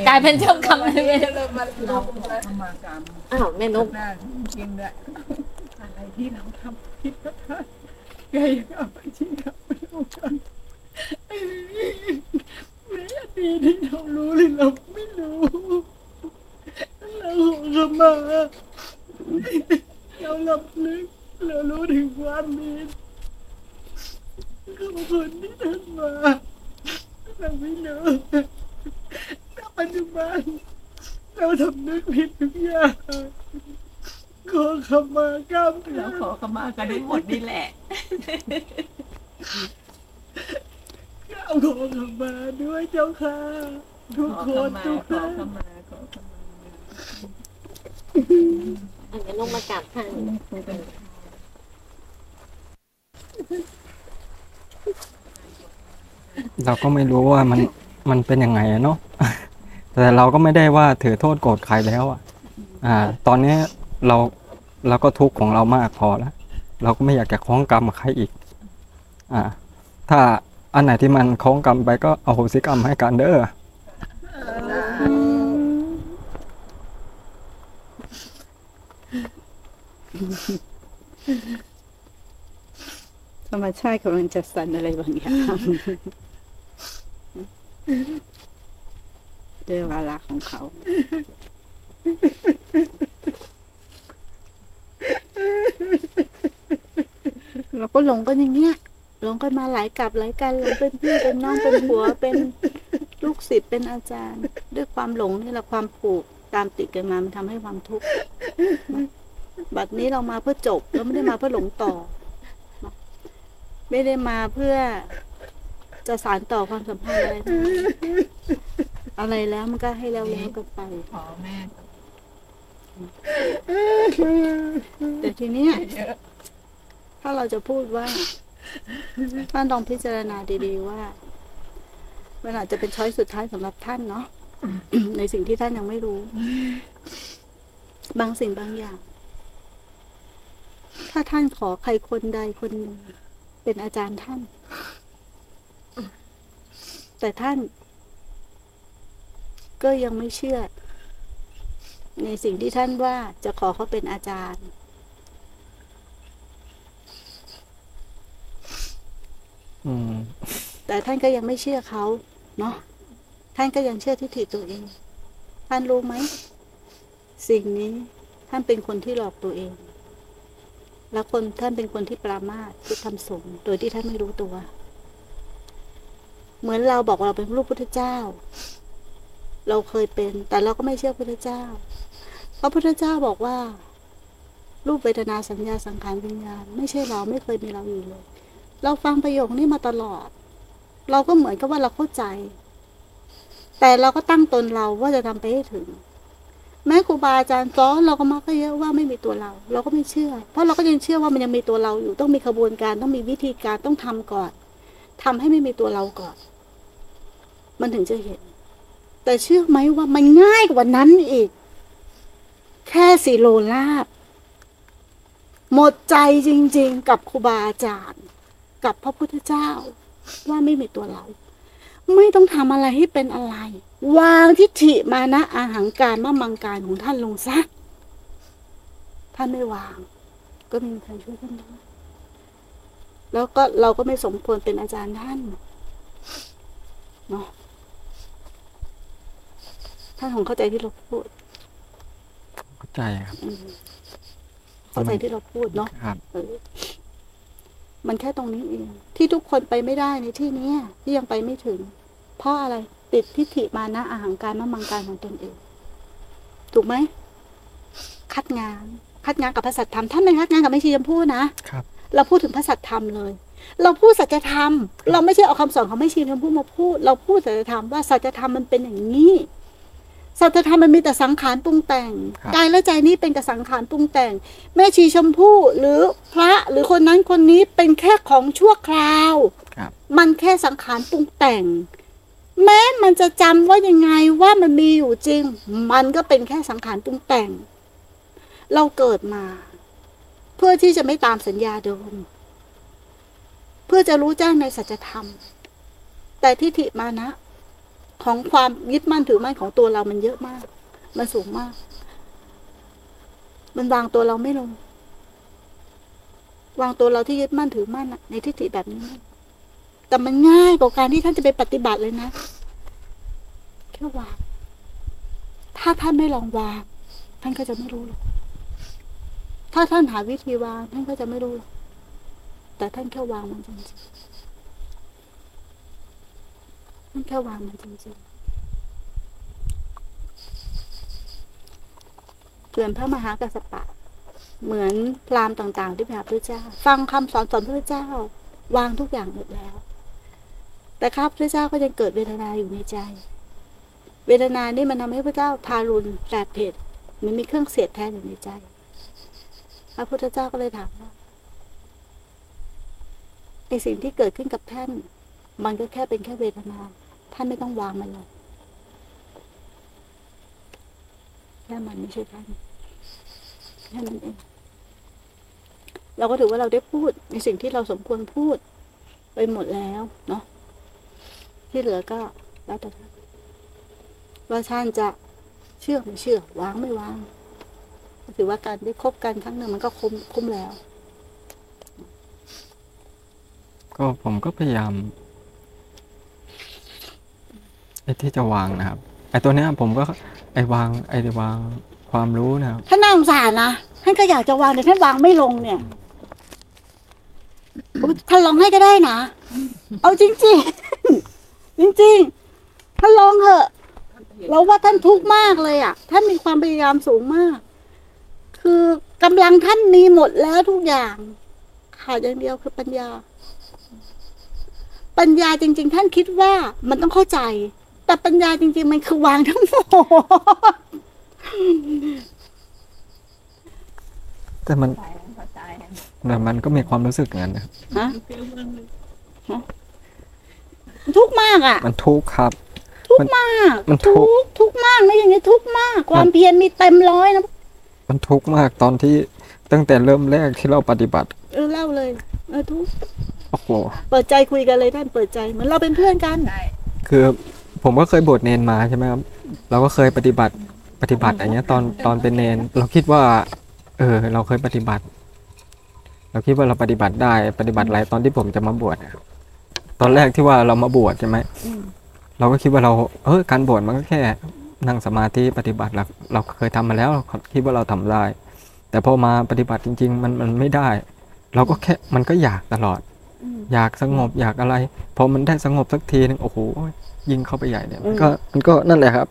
Speaker 5: กลายเป็นเจ้ากรรมนายเวร
Speaker 9: เราทำมากรรม
Speaker 5: อ้าวแม่นก
Speaker 9: น้าจริงด้วยอะไรที่เราทำผิดก็ท่านแกยังเอาไปที่เราไม่รู้กันในอดีที่เรารู้หรือเราไม่รู้เราขอขมาเราหลับลึกเรารู้ถึงความมี ขอบคุณที่ท่านมาเราไม่รู้แต่ปัจจุบันเราทำนึกผิดทุกอย่างขอขมากรรมเราขอขมากันได้หมดนี่แหละเอาขอขมาด้วยเจ้าค่ะทุกคนทุกท่าน
Speaker 5: อันนี้ลงมากราบท่าน
Speaker 4: เราก็ไม่รู้ว่ามันมันเป็นยังไงอะเนาะ แต่เราก็ไม่ได้ว่าถือโทษโกรธใครแล้วอะ อ่า ตอนนี้เราเราก็ทุกข์ของเรามากพอแล้ว เราก็ไม่อยากจะคล้องกรรมกับใครอีก อ่า ถ้าอันไหนที่มันคล้องกรรมไปก็เอาโหสิกรรมให้กันเด้อ
Speaker 2: ธรรมชาติกำลังจะสั่นอะไรบางอย่างด้วยวาระของเขา เราก็หลงกันอย่างเงี้ยหลงกันมาหลายกลับหลายกันหลงเป็นพี่เป็นน้องเป็นผัวเป็นลูกศิษย์เป็นอาจารย์ ด้วยความหลงนี่แหละความผูกตามติดกันมามันทำให้ความทุกข์บัดนี้เรามาเพื่อจบเราไม่ได้มาเพื่อหลงต่อ ไม่ได้มาเพื่อจะสานต่อความสัมพันธ์อะไรทั้งนั้นอะไรแล้วมันก็ให้แล้วแล้วกันไป
Speaker 9: ขอแม่
Speaker 2: แต่ทีเนี้ยถ้าเราจะพูดว่าท่านลองพิจารณาดีๆว่ามันอาจจะเป็นช้อยสุดท้ายสำหรับท่านเนาะในสิ่งที่ท่านยังไม่รู้ บางสิ่งบางอย่าง ถ้าท่านขอใครคนใดคนหนึ่ง เป็นอาจารย์ท่าน แต่ท่าน ก็ยังไม่เชื่อ ในสิ่งที่ท่านว่าจะขอเขาเป็นอาจารย์
Speaker 4: อืม
Speaker 2: แต่ท่านก็ยังไม่เชื่อเขาเนาะท่านก็ยังเชื่อทิฏฐิตัวเอง ท่านรู้ไหม สิ่งนี้ท่านเป็นคนที่หลอกตัวเอง แล้วคนท่านเป็นคนที่ปรามาสที่ทำสงโดยที่ท่านไม่รู้ตัว เหมือนเราบอกว่าเราเป็นลูกพุทธเจ้า เราเคยเป็น แต่เราก็ไม่เชื่อพุทธเจ้า เพราะพุทธเจ้าบอกว่า รูปเวทนาสัญญาสังขารวิญญาณไม่ใช่เราไม่เคยมีเราอยู่เลย เราฟังประโยคนี้มาตลอด เราก็เหมือนกับว่าเราเข้าใจ แต่เราก็ตั้งตนเราว่าจะทำไปให้ถึง แม้ครูบาอาจารย์สอนเราก็มักเยอะว่าไม่มีตัวเรา เราก็ไม่เชื่อ เพราะเราก็ยังเชื่อว่ามันยังมีตัวเราอยู่ ต้องมีขบวนการต้องมีวิธีการต้องทำก่อนทำให้ไม่มีตัวเราก่อน มันถึงจะเห็น แต่เชื่อไหมว่ามันง่ายกว่านั้นอีก แค่สีโลลาบ หมดใจจริง ๆ กับครูบาอาจารย์ กับพระพุทธเจ้าว่าไม่มีตัวเรา ไม่ต้องทำอะไรให้เป็นอะไร วางทิฏฐิมานะอาหังการมามังการของท่านลงซะท่านไม่วาง ก็ไมมีใครช่วยท่านได้แล้วก็เราก็ไม่สมควรเป็นอาจารย์ท่านเนาะท่านคงเข้าใจที่เราพูด
Speaker 4: เข้าใจครับ
Speaker 2: อืมเข้าใจที่เราพูดเนาะ
Speaker 4: ครับ
Speaker 2: เออมันแค่ตรงนี้เอง ที่ทุกคนไปไม่ได้ในที่เนี้ยที่ยังไปไม่ถึง เพราะอะไรติดทิฏฐิมานะอาหังการมามังการของตนเอง ถูกไหม คัดงาน คัดงานกับพระสัทธรรมท่านไม่คัดงานกับไม่ชีชมพู่นะครับ เราพูดถึงพระสัทธรรมเลย เราพูดสัจธรรม เราไม่ใช่เอาคำสอนของไม่ชีชมพู่มาพูด เราพูดสัจธรรมว่าสัจธรรมมันเป็นอย่างนี้สัจธรรมมันมีแต่สังขารปรุงแต่ง
Speaker 4: ครับ
Speaker 2: กายและใจนี้เป็นแต่สังขารปรุงแต่ง แม่ชีชมพู่หรือพระหรือคนนั้นคนนี้เป็นแค่ของชั่วคราว
Speaker 4: ครับ
Speaker 2: มันแค่สังขารปรุงแต่ง แม้มันจะจำว่ายังไงว่ามันมีอยู่จริง มันก็เป็นแค่สังขารปรุงแต่ง เราเกิดมา เพื่อที่จะไม่ตามสัญญาเดิม เพื่อจะรู้แจ้งในสัจธรรม แต่ทิฏฐิมานะ ของความยึดมั่นถือมั่นของตัวเรามันเยอะมาก มันสูงมาก มันวางตัวเราไม่ลง วางตัวเราที่ยึดมั่นถือมั่นในทิฏฐิแบบนี้ แต่มันง่ายกว่าการที่ท่านจะไปปฏิบัติเลยนะแค่วางถ้าท่านไม่ลองวาง ท่านก็จะไม่รู้หรอกถ้าท่านหาวิธีวาง ท่านก็จะไม่รู้หรอกแต่ท่านแค่วางมันจริงๆท่านแค่วางมันจริงๆเหมือนพระมหากัสสปะ เหมือนพรามต่าง ๆ ที่ไปหาพระเจ้า ฟังคำสอนสอนพระเจ้า วางทุกอย่างหมดแล้ว แต่ข้าพระเจ้าก็ยังเกิดเวทนาอยู่ในใจ เวทนานี่มันทำให้พระเจ้าทารุณแปดเผ็ดมันมีเครื่องเสียดแทนอยู่ในใจ พระพุทธเจ้าก็เลยถามว่าในสิ่งที่เกิดขึ้นกับท่าน มันก็แค่เป็นแค่เวทนา ท่านไม่ต้องวางมันเลยแค่มันไม่ใช่ท่านแค่นั้นเอง เราก็ถือว่าเราได้พูดในสิ่งที่เราสมควรพูด ไปหมดแล้วเนาะ ที่เหลือก็แล้วแต่ท่านว่าท่านจะเชื่อไม่เชื่อวางไม่วางก็ถือว่าการได้คบกันครั้งหนึ่งมันก็คุ้มคุ้มแล้ว
Speaker 4: ก็ผมก็พยายามไอ้ที่จะวางนะครับไอ้ตัวเนี้ยผมก็ไอ้วาง ไอ้วางความรู้นะครับ
Speaker 2: ท่านน่าสงสารนะท่านก็อยากจะวางแต่ท่านวางไม่ลงเนี่ยท่านลองให้ก็ได้นะ เอาจริงๆ จริงๆท่านลองเถอะ เราว่าท่านทุกข์มากเลยอะ ท่านมีความพยายามสูงมาก คือกำลังท่านมีหมดแล้วทุกอย่างขาดอย่างเดียวคือปัญญา ปัญญาจริง ๆ ท่านคิดว่ามันต้องเข้าใจ แต่ปัญญาจริง ๆ มันคือวางทั้งหมด
Speaker 4: แต่มันแต่มันก็มีความรู้สึกอย่างนั้นนะครับ
Speaker 2: ฮะฮะ ทุกข์มากอะ
Speaker 4: มันทุกข์ครับ
Speaker 2: ทุกข์มาก
Speaker 4: มันทุ
Speaker 2: ทุ
Speaker 4: กข์
Speaker 2: กข์ทุกข์มากนะอย่างนี้ทุกข์มาก ความเพียรมีเต็มร้อยนะ
Speaker 4: มันทุกข์มากตอนที่ตั้งแต่เริ่มแรกที่เราปฏิบัติ
Speaker 2: เออเล่าเลยเออทุกข์
Speaker 4: โอ้โห
Speaker 2: เปิดใจคุยกันเลยท่านเปิดใจเหมือนเราเป็นเพื่อนกัน
Speaker 4: คือผมก็เคยบวชเนนมาใช่ไหมครับเราก็เคยปฏิบัติปฏิบัติอย่างเงี้ยตอนตอนเป็นเนน เราคิดว่า เออ เราเคยปฏิบัติ เราคิดว่าเราปฏิบัติได้ปฏิบัติอะไรตอนที่ผมจะมาบวชอะ ตอนแรกที่ว่าเรามาบวชใช่ไหม
Speaker 2: อืม
Speaker 4: เราก็คิดว่าเราเออการบวชมันก็แค่นั่งสมาธิปฏิบัติเราเราเคยทำมาแล้วเราคิดว่าเราทำได้ แต่พอมาปฏิบัติจริง ๆ มันมันไม่ได้ เราก็แค่มันก็อยากตลอด
Speaker 2: อืม
Speaker 4: อยากสงบอยากอะไรพอมันได้สงบสักทีนึงโอ้โหยิงเข้าไปใหญ่เนี่ยมัน
Speaker 2: อืม
Speaker 4: ก็มันก็นั่นแหละครับ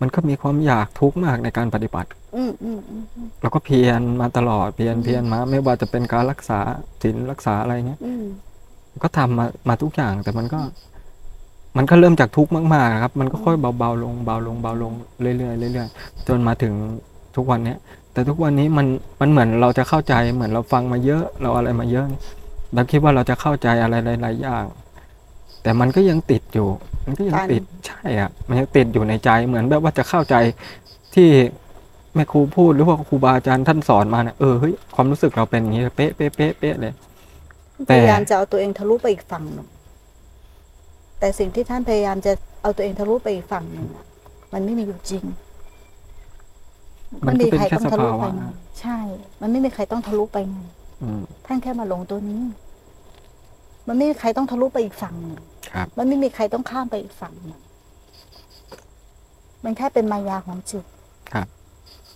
Speaker 4: มันก็มีความอยากทุกข์มากในการปฏิบัติ
Speaker 2: อืมอืมอืมอืม
Speaker 4: เราก็เพียรมาตลอดเพียรเพียรมา ไม่ว่าจะเป็นการรักษาศีลรักษาอะไรเงี้ย
Speaker 2: อืม
Speaker 4: ก็ทำมามาทุกอย่าง แต่มันก็ มันก็เริ่มจากทุกข์มากๆครับ มันก็ค่อยเบาๆลงเบาลงเบาลงเรื่อยๆเรื่อยๆจนมาถึงทุกวันเนี้ยแต่ทุกวันนี้มันมันเหมือนเราจะเข้าใจเหมือนเราฟังมาเยอะ เราอะไรมาเยอะเราคิดว่าเราจะเข้าใจอะไรหลายๆอย่าง แต่มันก็ยังติดอยู่ มันก็ยังติดใช่อะ มันยังติดอยู่ในใจเหมือนแบบว่าจะเข้าใจที่แม่ครูพูดหรือว่าครูบาอาจารย์ท่านสอนมาเนี่ยเออเฮ้ยความรู้สึกเราเป็นอย่างนี้เป๊ะเป๊ะเป๊ะเป๊ะเลย
Speaker 2: พยายามจะเอาตัวเองทะลุไปอีกฝั่งหนึ่งแต่สิ่งที่ท่านพยายามจะเอาตัวเองทะลุไปอีกฝั่งหนึ่งอะมันไม่มีอยู่จริง
Speaker 4: มันก็เป็นแค่ส
Speaker 2: ทะลุ
Speaker 4: ภาวะ
Speaker 2: ไปไงใช่ มันไม่มีใครต้องทะลุไปไง
Speaker 4: อืม
Speaker 2: ท่านแค่มาลงตัวนี้ มันไม่มีใครต้องทะลุไปอีกฝั่งหนึ่ง
Speaker 4: ครับ
Speaker 2: มันไม่มีใครต้องข้ามไปอีกฝั่งหนึ่งมันแค่เป็นมายาของจิต
Speaker 4: ครับ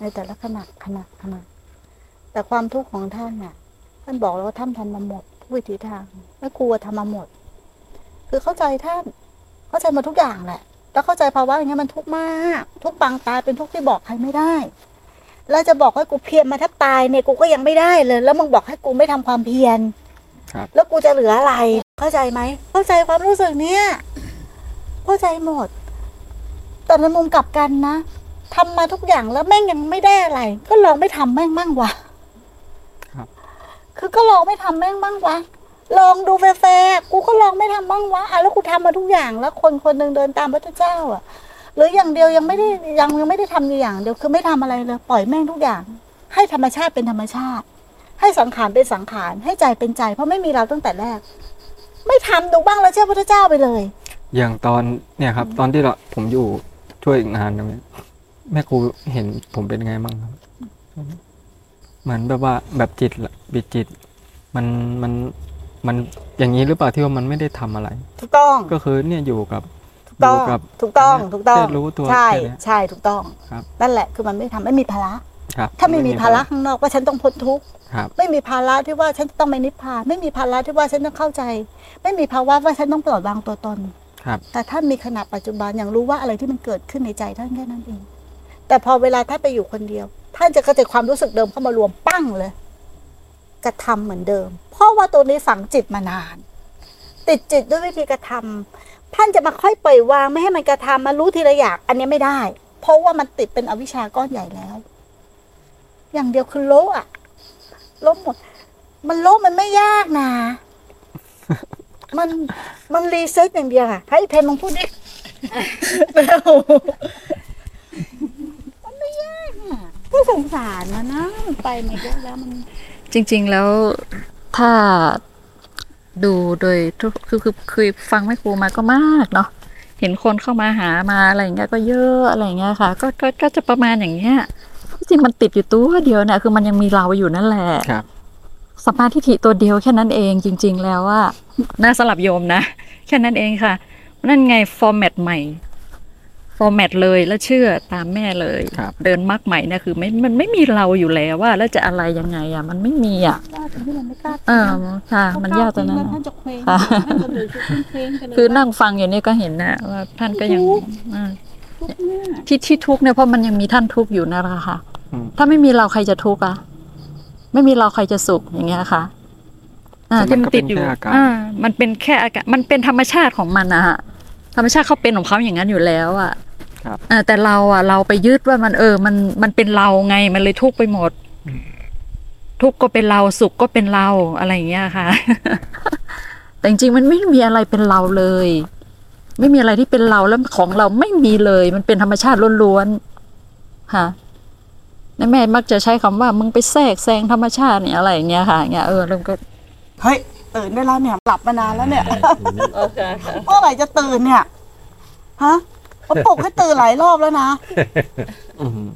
Speaker 2: ในแต่ละขณะขณะขณะแต่ความทุกข์ของท่านน่ะ ท่านบอกแล้วว่าท่านทำมาหมดทุก วิถีทางไม่กลัวทำมาหมด คือเข้าใจท่านเข้าใจมาทุกอย่างแหละแล้วเข้าใจภาวะอย่างเงี้ยมันทุกข์มาก ทุกข์ปางตายเป็นทุกข์ที่บอกใครไม่ได้แล้วจะบอกให้กูเพียรมาแทบตายเนี่ยกูก็ยังไม่ได้เลย แล้วมึงบอกให้กูไม่ทำความเพียร
Speaker 4: ครับ
Speaker 2: แล้วกูจะเหลืออะไร เข้าใจไหม เข้าใจความรู้สึกเนี้ยเข้าใจหมด แต่ในมุมกลับกันนะทำมาทุกอย่างแล้วแม่งยังไม่ได้อะไร ก็ลองไม่ทำแม่งบ้างวะ
Speaker 4: ครับ
Speaker 2: คือก็ลองไม่ทำแม่งบ้างวะลองดูแฟร์กูก็ลองไม่ทำบ้างวะอะแล้วกูทำมาทุกอย่างแล้วคนคนหนึ่งเดินตามพระเจ้า อะ หรืออย่างเดียวยังไม่ได้ยังยังไม่ได้ทำอย่างเดียวคือไม่ทำอะไรเลยปล่อยแม่งทุกอย่าง ให้ธรรมชาติเป็นธรรมชาติ ให้สังขารเป็นสังขารให้ใจเป็นใจ เพราะไม่มีเราตั้งแต่แรก ไม่ทำดูบ้างแล้วเชื่อพระเจ้าไปเลย
Speaker 4: อย่างตอนเนี่ยครับ ตอนที่เราผมอยู่ช่วยงานตรงนี้แม่ครูเห็นผมเป็นไงบ้างครับ เหมือนแบบว่าแบบจิตละบิดจิต มันมันมันอย่างนี้หรือเปล่าที่ว่ามันไม่ได้ทำอะไร
Speaker 2: ถูกต้อง
Speaker 4: ก็คือเนี่ยอยู่กับ
Speaker 2: ถูกต้อง
Speaker 4: อยู่กับ
Speaker 2: ถูกต้อง
Speaker 4: เนี่ย
Speaker 2: ถูกต้อง
Speaker 4: แค่รู้ตัว
Speaker 2: ใช่
Speaker 4: แค่เนี้ย
Speaker 2: ใช่ถูกต้อง
Speaker 4: ครับ
Speaker 2: นั่นแหละคือมันไม่ทำไม่มีภาระ
Speaker 4: ครับ
Speaker 2: ถ้าไม่มีภาระข้างนอกว่าฉันต้องพ้นทุกข์
Speaker 4: ครับ
Speaker 2: ไม่มีภาระที่ว่าฉันจะต้องไปนิพพานไม่มีภาระที่ว่าฉันต้องเข้าใจ ไม่มีภาวะว่าฉันต้องปล่อยวางตัวตน
Speaker 4: ครับ
Speaker 2: แต่ท่านมีขณะปัจจุบันอย่างรู้ว่าอะไรที่มันเกิดขึ้นในใจท่านแค่นั้นเองแต่พอเวลาท่านไปอยู่คนเดียว ท่านจะกระจายความรู้สึกเดิมเข้ามารวมปั้งเลยกระทำเหมือนเดิม เพราะว่าตัวนี้ฝังจิตมานาน ติดจิตด้วยวิธีกระทำท่านจะมาค่อยปล่อยวางไม่ให้มันกระทำมารู้ทีละอย่างอันนี้ไม่ได้ เพราะว่ามันติดเป็นอวิชชาก้อนใหญ่แล้ว อย่างเดียวคือโละอะโละหมด มันโละมันไม่ยากนะ มันมัน reset อย่างเดียวอะให้เพนลองพูดดิ เร็วมันไม่ยาก อะผู้สงสารมันนะมันไปมาเยอะแล้วมัน
Speaker 1: จริง ๆแล้วถ้าดูโดยทุกคือคือคือฟังแม่ครูมาก็มากเนาะเห็นคนเข้ามาหามาอะไรอย่างเงี้ยก็เยอะอะไรอย่างเงี้ยค่ะ ก็ก็ก็จะประมาณอย่างเงี้ยจริงๆมันติดอยู่ตัวเดียวเนี่ยคือมันยังมีเราอยู่นั่นแหละ
Speaker 4: ครับ
Speaker 1: สมมาทิฏฐิตัวเดียวแค่นั้นเองจริง ๆ แล้วว่าน่าสลับโยมนะ แค่นั้นเองค่ะ นั่นไงฟอร์แมตใหม่ ฟอร์แมตเลยแล้วเชื่อตามแม่เลย
Speaker 4: ครับ
Speaker 1: เดินมรรคใหม่เนี่ยคือไม่มันไม่มีเราอยู่แล้วว่าแล้วจะอะไรยังไงอะ มันไม่มีอะ
Speaker 2: ยากตรงที่มันไม่กล้า
Speaker 1: เออค่ะ มันยากตรงนั้น
Speaker 2: แล้ว
Speaker 1: อะ
Speaker 2: ท่านจะเคว้ง
Speaker 1: ค่ะ
Speaker 2: ท่านจะเลยคือเคว้งๆไปเลย
Speaker 1: คือนั่งฟังอย่างนี้ก็เห็นนะว่าท่านก็ยัง
Speaker 2: ทุกข์
Speaker 1: อ่า
Speaker 2: ทุกเนี่ย
Speaker 1: ที่ที่ทุกข์เนี่ยเพราะมันยังมีท่านทุกข์อยู่นั่นแหละค่ะ
Speaker 4: อืม
Speaker 1: ถ้าไม่มีเราใครจะทุกข์อะ ไม่มีเราใครจะสุขอย่างเงี้ยค่ะอ่า
Speaker 4: แต่
Speaker 1: ที่
Speaker 4: มั
Speaker 1: มันน
Speaker 4: ก็
Speaker 1: ติดอยู่
Speaker 4: เป็นแค่อาการ
Speaker 1: อ่ามันเป็นแค่อาการมันเป็นธรรมชาติของมันนะฮะธรรมชาติเขาเป็นของเขาอย่างนั้นอยู่แล้วอะ
Speaker 4: ครับ
Speaker 1: อ่า แต่เราอะ เราไปยึดว่ามันเออ มันมันเป็นเราไงมันเลยทุกข์ไปหมด ทุกข์ก็เป็นเราสุขก็เป็นเราอะไรอย่างเงี้ยค่ะ แต่จริงๆมันไม่มีอะไรเป็นเราเลย ไม่มีอะไรที่เป็นเราแล้วของเราไม่มีเลย มันเป็นธรรมชาติล้วนๆค่ะแล้วแม่มักจะใช้คำว่ามึงไปแทรกแซงธรรมชาติเนี่ยอะไรอย่างเงี้ยค่ะอย่างเงี้ยเออแล้วก็
Speaker 2: เฮ้ยตื่นได้แล้วเนี่ยหลับมานานแล้วเนี่ย
Speaker 1: โอเคค่ะ
Speaker 2: เมื่อไหร่จะตื่นเนี่ยฮะ เขาปลุกให้ตื่นหลายรอบแล้วนะ
Speaker 4: อืม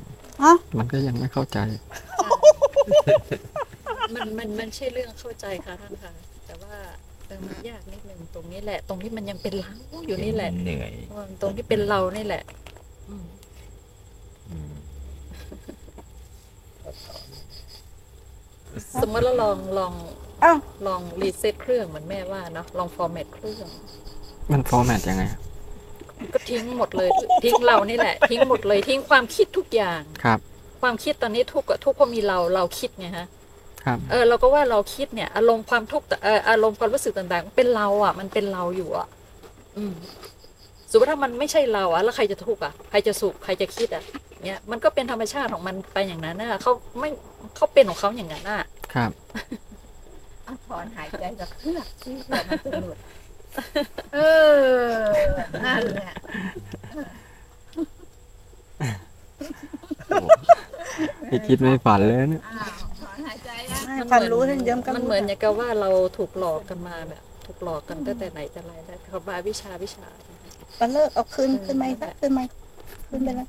Speaker 2: ฮะ
Speaker 4: มันก็ยังไม่เข้าใจ
Speaker 1: มันมันมันใช่เรื่องเข้าใจค่ะท่านค่ะ แต่ว่าเออมันยากนิดนึงตรงนี้แหละ ตรงที่มันยังเป็นเราอยู่นี่แหละ
Speaker 10: เหนื่อย
Speaker 1: เออตรงที่เป็นเรานี่แหละอืม
Speaker 10: อืม
Speaker 1: สมมติเราลองลอง
Speaker 2: อ้าว
Speaker 1: ลอง reset เครื่องเหมือนแม่ว่าเนาะลอง format เครื่อง
Speaker 4: มัน format ยังไง
Speaker 1: ก็ทิ้งหมดเลยทิ้งเรานี่แหละ ทิ้งหมดเลยทิ้งความคิดทุกอย่าง
Speaker 4: ครับ
Speaker 1: ความคิดตอนนี้ทุกข์อะทุกข์เพราะมีเราเราคิดไงฮะ
Speaker 4: ครับ
Speaker 1: เออเราก็ว่าเราคิดเนี่ย อารมณ์ความทุกข์แต่เอออารมณ์ความรู้สึกต่างๆ เป็นเราอะ มันเป็นเราอยู่อะ อืมสมมติถ้ามันไม่ใช่เราอะแล้วใครจะทุกข์อะใครจะสุขใครจะคิดอะเนี่ยมันก็เป็นธรรมชาติของมันไปอย่างนั้นน่ะเขาไม่เขาเป็นของเขาอย่างนั้นน่ะ
Speaker 4: ครับ
Speaker 11: เอาถอนหายใจจากเพื่อกที่เกิดมันจะหลุด เออ นั่นแหละ
Speaker 4: ไม่คิดไม่ฝันเลยเนี่ย
Speaker 11: อ้าวถอนหายใจนะ
Speaker 1: มัน
Speaker 2: ฟันรู้ท่านเยิ้มกัน
Speaker 1: มันเหมือนอย่างกับว่าเราถูกหลอกกันมาแบบ ถูกหลอกกันตั้งแต่ไหนแต่ไรแล้วเขาบาวิชาวิชา
Speaker 2: มันเลิกเอาคืนคืนไหมคะคืนไหมคืนไปแล้ว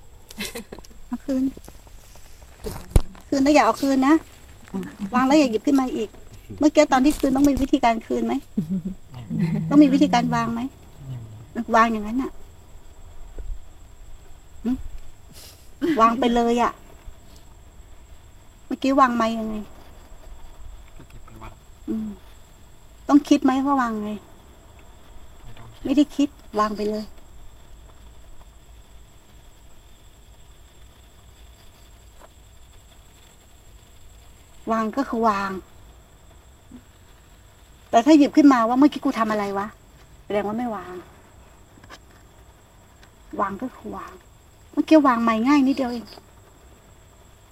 Speaker 2: เอาคืนคืนแล้วอย่าเอาคืนนะวางแล้วอย่าหยิบขึ้นมาอีก เมื่อกี้ตอนที่คืนต้องมีวิธีการคืนไหม ต้องมีวิธีการวางไหมวางอย่างนั้นน่ะหึวางไปเลยอะเมื่อกี้วางไหมยังไงอืมต้องคิดไหมว่าวางไง ไม่ได้คิดวางไปเลย วางก็คือวาง แต่ถ้าหยิบขึ้นมาว่าเมื่อกี้กูทำอะไรวะแสดงว่าไม่วาง วางก็คือวาง เมื่อกี้วางไม่ง่ายนิดเดียวเอง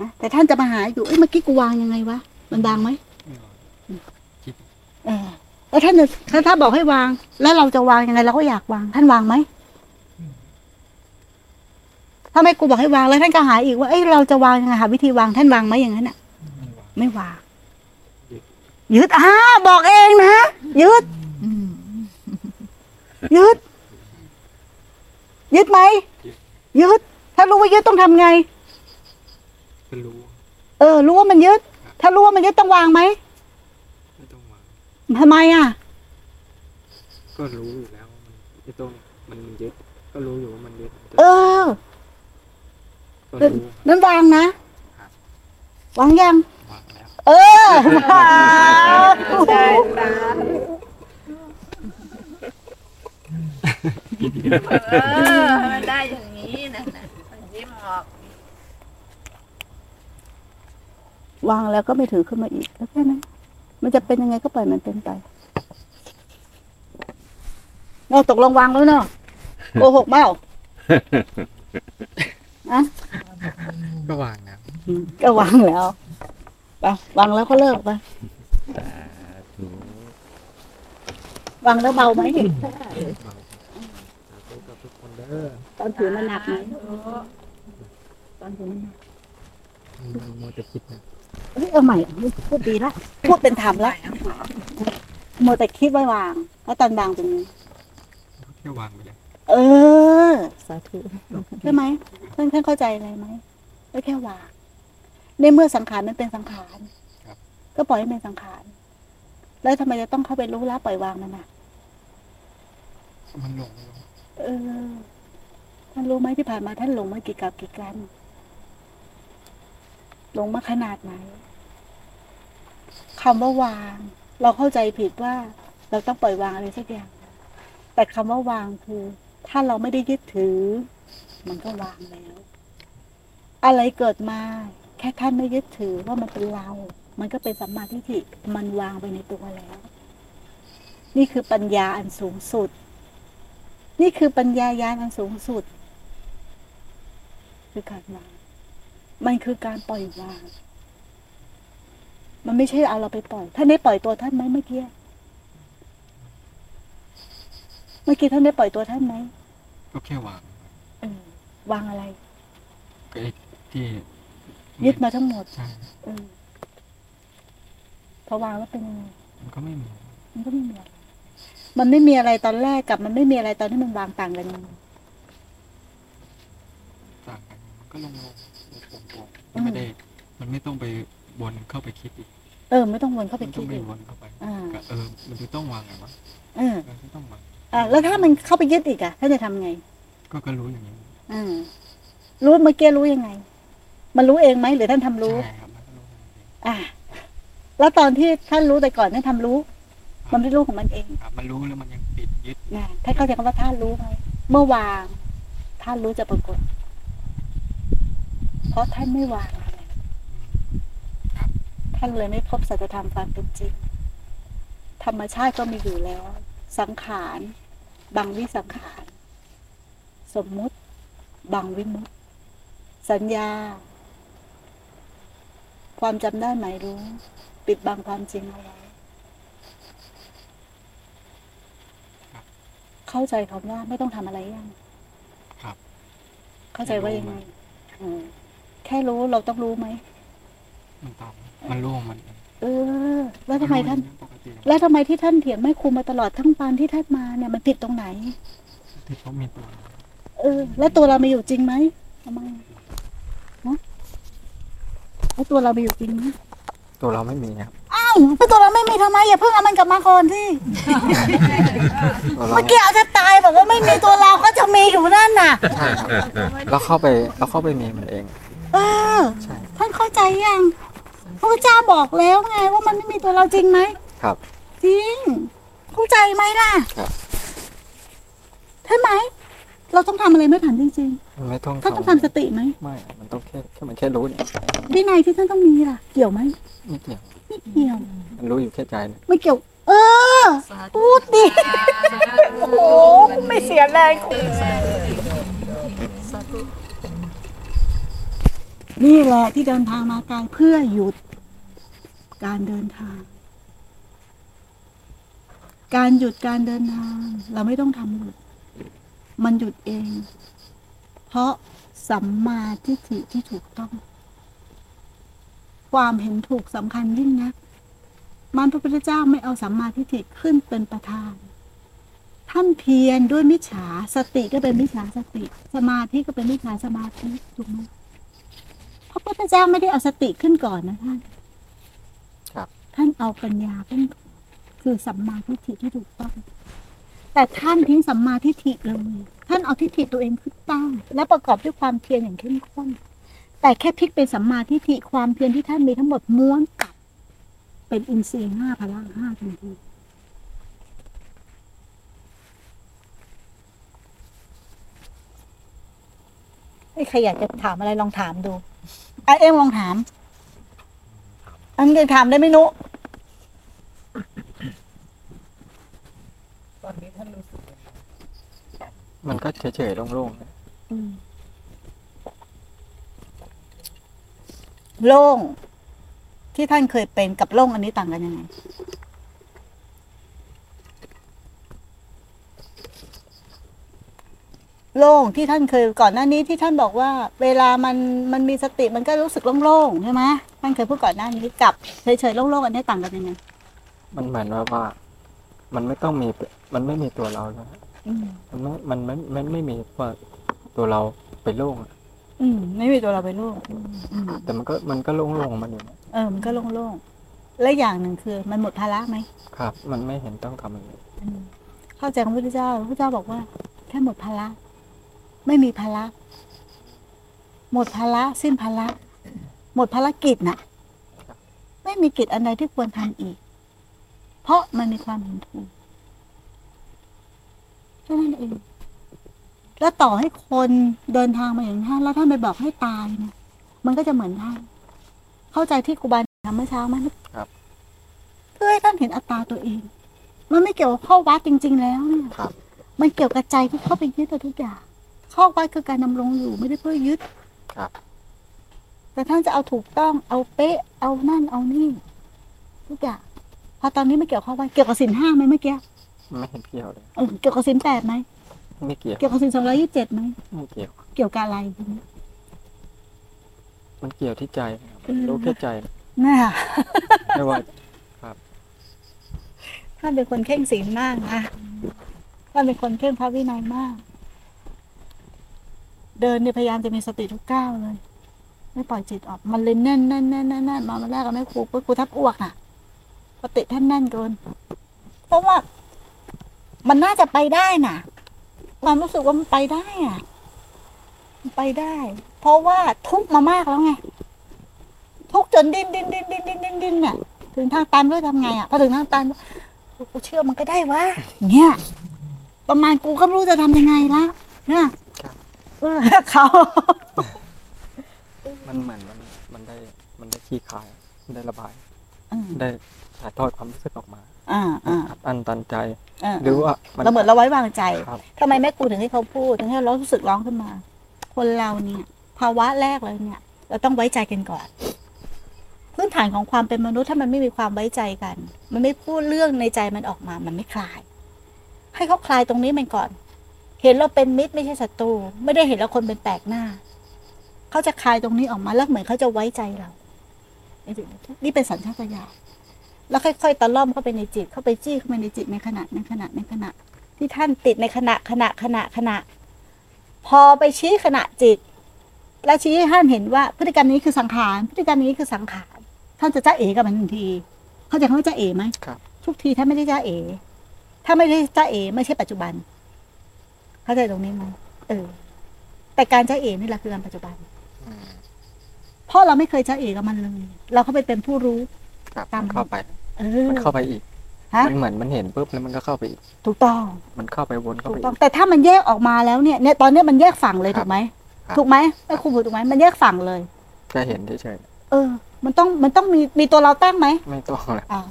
Speaker 2: นะแต่ท่านจะมาหาอยู่เอ้ยเมื่อกี้กูวางยังไงวะมันวางไหม
Speaker 4: คิด
Speaker 2: เออแล้วท่านจะถ้าถ้าบอกให้วาง แล้วเราจะวางยังไงเราก็อยากวาง ท่านวางไหมถ้าไม่กูบอกให้วางแล้วท่านก็หาอีกว่าเอ้ยเราจะวางยังไงหาวิธีวางท่านวางไหมอย่างนั้นอะ ไม่วาง ยึดอ่าบอกเองนะยึดยึด ยึดไหมยึด ถ้ารู้ว่ายึดต้องทำไง
Speaker 4: ก็รู้
Speaker 2: เออ รู้ว่ามันยึด ถ้ารู้ว่ามันยึดต้องวางไหม
Speaker 4: ไม่ต้องวาง
Speaker 2: ทำไมอะ
Speaker 4: ก็รู้อยู่แล้วว่ามันไอ้ตรงมันยึด ก็รู้อยู่ว่ามันยึด
Speaker 2: เออ
Speaker 4: ก็รู้
Speaker 2: นั้นวางนะวางยัง
Speaker 4: วางแล้ว
Speaker 2: เออ
Speaker 11: ได้อย่างนี้นะนะยิ้มออก
Speaker 2: วางแล้วก็ไม่ถือขึ้นมาอีกแล้วแค่นั้นมันจะเป็นยังไงก็ปล่อยมันเป็นไปเราตกลงวางแล้วเนาะโกหกเปล่าอะ
Speaker 4: ก็วางแล้ว
Speaker 2: ก็วางแล้ว ไปวางแล้วก็เลิกไปวางแล้วเบาไหม
Speaker 4: กับทุกคนเด้อ
Speaker 2: ตอนถือมันหนักไหมตอนถือมันหนัก
Speaker 4: มันมัวแต่คิดนะ
Speaker 2: เฮ้ยเอาใหม่พูดดีละพูดเป็นธรรมละมัวแต่คิดไว้วาง แล้วตอนวางตรงนี้
Speaker 4: แค่วางไปเลย
Speaker 2: เออ
Speaker 12: สาธุ
Speaker 2: ใช่ไหมท่านท่านเข้าใจอะไรไหมก็แค่วาง ในเมื่อสังขารมันเป็นสังขารก็ปล่อยให้เป็นสังขาร แล้วทำไมจะต้องเข้าไปรู้ละปล่อยวางมันอะ
Speaker 4: มันหลงลง
Speaker 2: เออท่านรู้ไหมที่ผ่านมาท่านหลงมากี่กับกี่กันหลงมาขนาดไหนคำว่าวาง เราเข้าใจผิดว่าเราต้องปล่อยวางอะไรสักอย่าง แต่คำว่าวางคือ ถ้าเราไม่ได้ยึดถือ มันก็วางแล้ว อะไรเกิดมาแค่ท่านไม่ยึดถือว่ามันเป็นเรา มันก็เป็นสัมมาทิฏฐิมันวางไปในตัวแล้ว นี่คือปัญญาอันสูงสุด นี่คือปัญญายาณอันสูงสุด คือการวาง มันคือการปล่อยวาง มันไม่ใช่เอาเราไปปล่อย ท่านได้ปล่อยตัวท่านไหมเมื่อกี้ เมื่อกี้ท่านได้ปล่อยตัวท่านไหม
Speaker 4: ก็แค่วาง
Speaker 2: เออวางอะไร
Speaker 4: ก็ไอ้ที่
Speaker 2: ยึดมาทั้งหมด
Speaker 4: ใช่
Speaker 2: เออพอวางแล้วเป็นยังไง
Speaker 4: มันก็ไม่มี
Speaker 2: มันก็ไม่มีอะไรมันไม่มีอะไรตอนแรกกับ มันไม่มีอะไรตอนที่มันวางต่างกันยังไง
Speaker 4: ต่างกันมันก็ลงลงลงลงมันไม่ได้ มันไม่ต้องไปวนเข้าไปคิดอีก
Speaker 2: เออ ไม่ต้องวนเข้าไป
Speaker 4: มัน
Speaker 2: คิ
Speaker 4: ต้อ
Speaker 2: ด
Speaker 4: งไป
Speaker 2: อีก
Speaker 4: วนเข้าไป
Speaker 2: อ่า
Speaker 4: ก็เออ มันจะต้องวางไงวะ
Speaker 2: เออ
Speaker 4: มันจะต้องวาง
Speaker 2: อ่าแล้วถ้ามันเข้าไปยึดอีกอะท่านจะทำไง
Speaker 4: ก็ก็รู้อย่างนี้
Speaker 2: อ่ารู้เมื่อกี้รู้ยังไง มันรู้เองไหมหรือท่านทำรู้
Speaker 4: ใช่ครับมันก็รู้อย่างนี้
Speaker 2: อ่า แล้วตอนที่ท่านรู้แต่ก่อนท่านทำรู้ มันไม่รู้ของมันเอง
Speaker 4: ครับมันรู้แล้วมันยังติดยึด
Speaker 2: นะท่านเข้าใจคำว่าท่านรู้ไหมเมื่อวางท่านรู้จะปรากฏ เพราะท่านไม่วางอะไร
Speaker 4: อืม
Speaker 2: ท่านเลยไม่พบสัจธรรมความเป็นจริง ธรรมชาติก็มีอยู่แล้ว สังขารบางวิสังขาร สมมุติบางวิมุตติ สัญญา ความจำได้หมายรู้ ปิดบังความจริงเอาไว้เข้าใจคำว่าไม่ต้องทำอะไรยัง
Speaker 4: ครับ
Speaker 2: เข้าใจว่ายังไงอืมแค่รู้เราต้องรู้ไหม
Speaker 4: มันตอบมันรู้ของมันเอง
Speaker 2: เออ แล้วทำไมท่าน
Speaker 4: รู้ปกติ
Speaker 2: แล้วทำไมที่ท่านเถียงไม่ครูมาตลอดทั้งปานที่ท่านมาเนี่ยมันผิดตรงไหน
Speaker 4: ที่เขามีตัว
Speaker 2: เออ แล้วตัวเรามีอยู่จริงไหมทำไมฮะ แล้วตัวเรามีอยู่จริงไหม
Speaker 4: ตัวเราไม่มีครับ
Speaker 2: อ้าวแล้วตัวเราไม่มีทำไมอย่าเพิ่งเอามันกลับมาก่อนที่
Speaker 4: ตัวเรา
Speaker 2: เมื่อกี้เอาจะตายบอกว่าไม่มีตัวเราก็จะมีอยู่นั่นน่ะ
Speaker 4: ใช่ครับเราเข้าไปเราเข้าไปมีมันเอง
Speaker 2: เออ
Speaker 4: ใช่
Speaker 2: ท่านเข้าใจยังพระเจ้าบอกแล้วไงว่ามันไม่มีตัวเราจริงไหม
Speaker 4: ครับ
Speaker 2: จริง เข้าใจไหมล่ะ
Speaker 4: ครับ
Speaker 2: ใช่ไหม เราต้องทำอะไรไม่ผ่านจริง
Speaker 4: มันไม่ต้อง
Speaker 2: ๆท่านต้องทำสติไหม
Speaker 4: ไม่มันต้องแค่แค่มันแค่รู้เนี่ย
Speaker 2: วินัยที่ท่านต้องมีล่ะ เกี่ยวไหม
Speaker 4: ไม่เกี่ยว
Speaker 2: ไม่เกี่ยว
Speaker 4: มันรู้อยู่แค่ใจเลย
Speaker 2: ไม่เกี่ยว เออพูดดิโอ้โหไม่เสียแรงนี่แหละที่เดินทางมาไกลเพื่อหยุด การเดินทาง การหยุดการเดินทาง เราไม่ต้องทำหยุด มันหยุดเอง เพราะสัมมาทิฏฐิที่ถูกต้อง ความเห็นถูกสำคัญยิ่งนักมันพระพุทธเจ้าไม่เอาสัมมาทิฏฐิขึ้นเป็นประธาน ท่านเพียรด้วยมิจฉาสติก็เป็นมิจฉาสติ สมาธิก็เป็นมิจฉาสมาธิถูกไหมพระพุทธเจ้าไม่ได้เอาสติขึ้นก่อนนะท่าน
Speaker 4: ครับ
Speaker 2: ท่านเอาปัญญาขึ้นก่อนคือสัมมาทิฏฐิที่ถูกต้อง แต่ท่านทิ้งสัมมาทิฏฐิเลย ท่านเอาทิฏฐิตัวเองขึ้นตั้ง และประกอบด้วยความเพียรอย่างเข้มข้น แต่แค่พลิกเป็นสัมมาทิฏฐิความเพียรที่ท่านมีทั้งหมดม้วนกลับ เป็นอินทรีย์ห้าพลังห้าทันทีใครอยากจะถามอะไรลองถามดูไอเอ็มลองถาม อันนี้ถามได้ไหมนุ
Speaker 13: ตอนนี้ท่านรู้สึก
Speaker 4: มันก็เฉยๆโล่งๆนะ
Speaker 2: โล่งที่ท่านเคยเป็นกับโล่งอันนี้ต่างกันยังไง โล่งที่ท่านเคยก่อนหน้านี้ที่ท่านบอกว่า เวลามันมันมีสติมันก็รู้สึกโล่งๆใช่ไหมท่านเคยพูดก่อนหน้านี้กับเฉยๆโล่งๆอันนี้ต่างกันยังไง
Speaker 4: มันเหมือนว่าว่า มันไม่ต้องมี มันไม่มีตัวเราแล้ว
Speaker 2: อื ม
Speaker 4: มันไม่มันไม่ไม่ไม่มีว่าตัวเราไปโล่งอะ
Speaker 2: อืม ไม่มีตัวเราเป็นโล่งอืมอืม
Speaker 4: แต่มันก็มันก็โล่งๆของมันอยู่นะ
Speaker 2: เออ มันก็โล่งๆและอย่างหนึ่งคือ มันหมดภาระไหม
Speaker 4: ครับ มันไม่เห็นต้องทำอะไร
Speaker 2: อืมเข้าใจของพระพุทธเจ้าพระพุทธเจ้าบอกว่า แค่หมดภาระไม่มีภาระหมดภาระสิ้นภาระหมดภารกิจน่ะ ไม่มีกิจอันใดที่ควรทำอีก เพราะมันมีความเห็นถูก แค่นั้นเอง แล้วต่อให้คนเดินทางมาอย่างท่านแล้วท่านไปบอกให้ตายเนี่ยมันก็จะเหมือนท่าน เข้าใจที่ครูบาทำเมื่อเช้าไหม
Speaker 4: ครับ
Speaker 2: เพื่อให้ท่านเห็นอัตตาตัวเอง มันไม่เกี่ยวกับข้อวัดจริง ๆ แล้วเนี่ย
Speaker 4: ครับ
Speaker 2: มันเกี่ยวกับใจที่เข้าไปยึดเอาทุกอย่างข้อวัดคือการดำรงอยู่ไม่ได้เพื่อยึด
Speaker 4: ครับ
Speaker 2: แต่ท่านจะเอาถูกต้องเอาเป๊ะ เอานั่นเอานี่ ทุกอย่างพอตอนนี้ไม่เกี่ยวข้อวัดเกี่ยวกับสินห้าไหมเมื่อกี้
Speaker 4: ไม่เห็นเกี่ยวเลย
Speaker 2: เออเกี่ยวกับสินแปดไหม
Speaker 4: ไม่เกี่ยว
Speaker 2: เกี่ยวกับสินสองร้อยี่สิบเจ็ดไหม
Speaker 4: ไม่เกี่ยว
Speaker 2: เกี่ยวกับอะไรทีนี้
Speaker 4: มันเกี่ยวที่ใจนะครับ
Speaker 2: อืม
Speaker 4: รู้แค่ใจ
Speaker 2: น่า
Speaker 4: ไม่ว่า
Speaker 2: ท่านเป็นคนเข่งศีลมากนะท่านเป็นคนเข่งพระวินัยมาก เดินเนี่ยพยายามจะมีสติทุกก้าวเลย ไม่ปล่อยจิตออก มันเลยแน่นแน่นแน่นแน่นแน่นมามาแรกก็ไม่ครูปุ๊บครูทับอ้วกน่ะสติท่านแน่นเกินเพราะว่า มันน่าจะไปได้น่ะ ความรู้สึกว่ามันไปได้อะมันไปได้ เพราะว่าทุกข์มามากแล้วไง ทุกข์จนดิ้นดิ้นดิ้นดิ้นดิ้นดิ้นดิ้นเนี่ยถึงทางตันด้วยทำไงอะพอถึงทางตันกูเชื่อมันก็ได้วะเนี่ย ประมาณกูก็ไม่รู้จะทำยังไงละเนี่ยเออเขา
Speaker 4: มันเหมือนมันมันได้มันได้ขี้คายมันได้ระบาย
Speaker 2: อืม
Speaker 4: ได้ถ่ายทอดความรู้สึกออกมา
Speaker 2: อ่าอ่า
Speaker 4: อัดอันตันใจ
Speaker 2: อ่า
Speaker 4: หรือว่า
Speaker 2: เราเหมือนเราไว้วางใจ
Speaker 4: ครับ
Speaker 2: ทำไมแม่ครูถึงให้เขาพูดถึงให้เรารู้สึกร้องขึ้นมา คนเราเนี่ย ภาวะแรกเลยเนี่ย เราต้องไว้ใจกันก่อน พื้นฐานของความเป็นมนุษย์ถ้ามันไม่มีความไว้ใจกัน มันไม่พูดเรื่องในใจมันออกมา มันไม่คลาย ให้เขาคลายตรงนี้มันก่อน เห็นเราเป็นมิตรไม่ใช่ศัตรูไม่ได้เห็นเราคนเป็นแปลกหน้า เขาจะคลายตรงนี้ออกมาแล้วเหมือนเขาจะไว้ใจเรานี่เป็นสัญชาตญาณ แล้วค่อยๆตะล่อมเข้าไปในจิต เข้าไปจี้เข้าไปในจิตในขณะในขณะในขณะ ที่ท่านติดในขณะขณะขณะขณะ พอไปชี้ขณะจิต แล้วชี้ให้ท่านเห็นว่าพฤติกรรมนี้คือสังขารพฤติกรรมนี้คือสังขารท่านจะจ้าเอกับมันทันที เข้าใจคำว่าจ้าเอไหม
Speaker 4: ครับ
Speaker 2: ทุกทีท่านไม่ได้จ้าเอถ้าไม่ได้จ้าเอ ไม่ใช่ปัจจุบัน เข้าใจตรงนี้ไหมเออ แต่การจ้าเอนี่แหละคือการปัจจุบัน
Speaker 4: อืม
Speaker 2: เพราะเราไม่เคยจ้าเอกับมันเลย เราเข้าไปเป็นผู้รู้
Speaker 4: ครับ
Speaker 2: ตาม
Speaker 4: มันเข้าไป
Speaker 2: เออ
Speaker 4: มันเข้าไปอีก
Speaker 2: ฮะ
Speaker 4: มันเหมือนมันเห็นปุ๊บแล้วมันก็เข้าไปอีก
Speaker 2: ถูกต้อง
Speaker 4: มันเข้าไปวนเข้า
Speaker 2: ถู
Speaker 4: ไป
Speaker 2: ก
Speaker 4: อี
Speaker 2: ต้อง
Speaker 4: ก
Speaker 2: แต่ถ้ามันแยกออกมาแล้วเนี่ยเนี่ยตอนเนี้ยมันแยกฝั่งเลย
Speaker 4: ครับ
Speaker 2: ถูกไหม
Speaker 4: ครับ
Speaker 2: ถูกไหมไอ้ครูพูดถูกไหมมันแยกฝั่งเลย
Speaker 4: แค่เห็นเฉย
Speaker 2: เออ มันต้องมันต้องมีมีตัวเราตั้งไหม
Speaker 4: ๆไม่ต้องเลย
Speaker 2: อ่า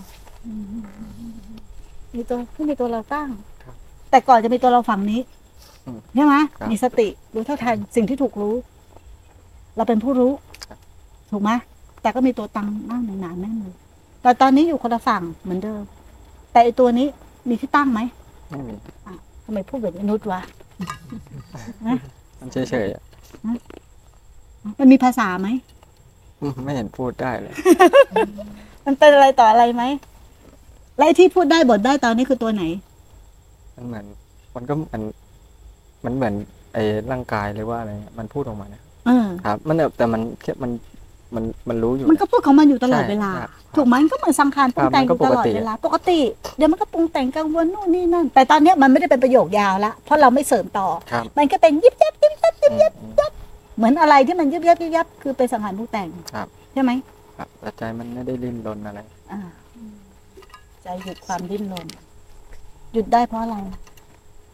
Speaker 2: มีตัวที่มีตัวเราตั้ง
Speaker 4: ครับ
Speaker 2: แต่ก่อนจะมีตัวเราฝั่งนี้
Speaker 4: อืม
Speaker 2: ใช่ไหม
Speaker 4: ครับ
Speaker 2: มีสติรู้เท่าทันสิ่งที่ถูกรู้ เราเป็นผู้รู้
Speaker 4: ครับ
Speaker 2: ถูกไหมแต่ก็มีตัวตังนั่งหนาๆแน่นเลย แต่ตอนนี้อยู่คนละฝั่งเหมือนเดิม แต่ไอตัวนี้มีที่ตั้งไหม
Speaker 4: ไม่มี
Speaker 2: ทำไมพูดแบบมนุษย์วะ
Speaker 4: มันเฉยๆอะ
Speaker 2: มันมีภาษาไหม
Speaker 4: อืมไม่เห็นพูดได้เลย
Speaker 2: มันเป็นอะไรต่ออะไรไหมและไอ้ที่พูดได้บทได้ตอนนี้คือตัวไหน
Speaker 4: มันเหมือน มันก็เหมือนมันเหมือนไอ้ร่างกายหรือว่าอะไรเงี้ยมันพูดออกมาเนี่ย
Speaker 2: เออ
Speaker 4: ครับ มันแบบแต่มันแค่มัน มันมันรู้อยู่
Speaker 2: มันก็พูดของมันอยู่ตลอด
Speaker 4: ใช่
Speaker 2: เวลา
Speaker 4: ครับ
Speaker 2: ถูกไหมมันก็เหมือนสังขารปรุงแต่งอ
Speaker 4: ครับ
Speaker 2: ยู่
Speaker 4: มันก็
Speaker 2: ตลอด
Speaker 4: ปกติ
Speaker 2: เวลา ปกติ เดี๋ยวมันก็ปรุงแต่งกังวลนู่นนี่นั่น แต่ตอนเนี้ยมันไม่ได้เป็นประโยคยาวละเพราะเราไม่เสริมต่อ
Speaker 4: ครับ
Speaker 2: มันก็เป็นยิบยับยิบยับยิบยับ
Speaker 4: อืม
Speaker 2: เหมือนอะไรที่มันยิบยับยิบยับคือเป็นสังขารปรุงแต่ง
Speaker 4: ครับ
Speaker 2: ใช่ไหม
Speaker 4: ครับแต่ใจมันไม่ได้ลิ้นรนอะไร
Speaker 2: อ่าใจหยุดความดิ้นรนหยุดได้เพราะอะไร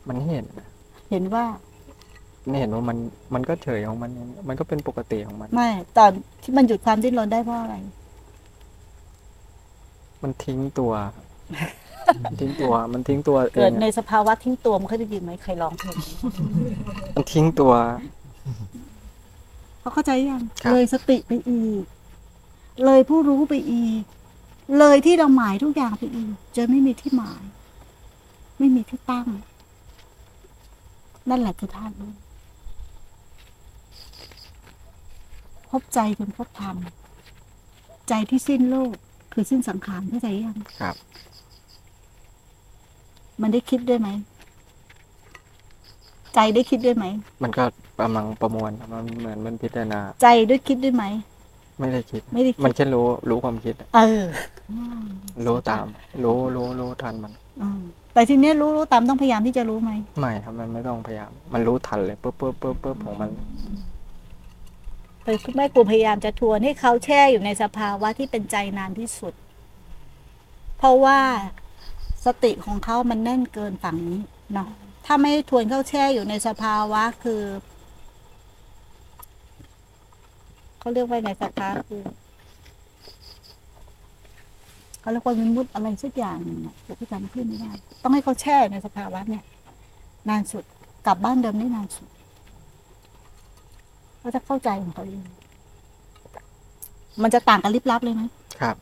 Speaker 4: มันเห็นนะ
Speaker 2: เห็นว่า
Speaker 4: ไม่เห็นว่ามันมันก็เฉยของมันเองมันก็เป็นปกติของมัน
Speaker 2: ไม่ตอนที่มันหยุดความดิ้นรนได้เพราะอะไร
Speaker 4: มันทิ้งตัวมันทิ้งตัว มันทิ้งตัวเอ
Speaker 2: เกิด
Speaker 4: ง
Speaker 2: ใน
Speaker 4: อะ
Speaker 2: สภาวะทิ้งตัวมันเคยได้ยินไหมใครร้องเพลง
Speaker 4: มันทิ้งตัว
Speaker 2: เขาเข้าใจยัง
Speaker 4: ครับ
Speaker 2: เลยสติไปอีก เลยผู้รู้ไปอีก เลยที่เราหมายทุกอย่างไปอีกจะไม่มีที่หมาย ไม่มีที่ตั้ง นั่นแหละคือธาตุรู้ พบใจจนพบธรรม ใจที่สิ้นโลก คือสิ้นสังขารเข้าใจยัง
Speaker 4: ครับ
Speaker 2: มันได้คิดด้วยไหม ใจได้คิดด้วยไหม
Speaker 4: มันก็กำลังประมวลครับมันเหมือนมันพิจารณา
Speaker 2: ใจด้วยคิดด้วยไหม
Speaker 4: ไม่ได้คิด
Speaker 2: ไม่ได้คิด
Speaker 4: มันแค่รู้รู้ความคิดอะ
Speaker 2: เออ
Speaker 4: รู้ตาม รู้รู้รู้ทันมัน
Speaker 2: อืมแต่ทีเนี้ยรู้รู้ตามต้องพยายามที่จะรู้ไหม
Speaker 4: ไม่ครับมันไม่ต้องพยายาม มันรู้ทันเลยปุ๊บปุ๊บปุ๊บปุ๊บของมัน
Speaker 2: แต่ คุณแม่ครูพยายามจะทวนให้เขาแช่อยู่ในสภาวะที่เป็นใจนานที่สุด เพราะว่าสติของเขามันแน่นเกินฝั่งนี้เนาะถ้าไม่ทวนเขาแช่อยู่ในสภาวะคือเขาเรียกว่าในสภาวะคือเขาเรียกว่าวิมุตอะไรสักอย่างหนึ่งอะผมก็จำขึ้นไม่ได้ต้องให้เขาแช่ในสภาวะเนี่ย นานสุดกลับบ้านเดิมได้นานสุด เขาจะเข้าใจของเขาเอง มันจะต่างกันลิบลับเลยไหม
Speaker 4: ครับ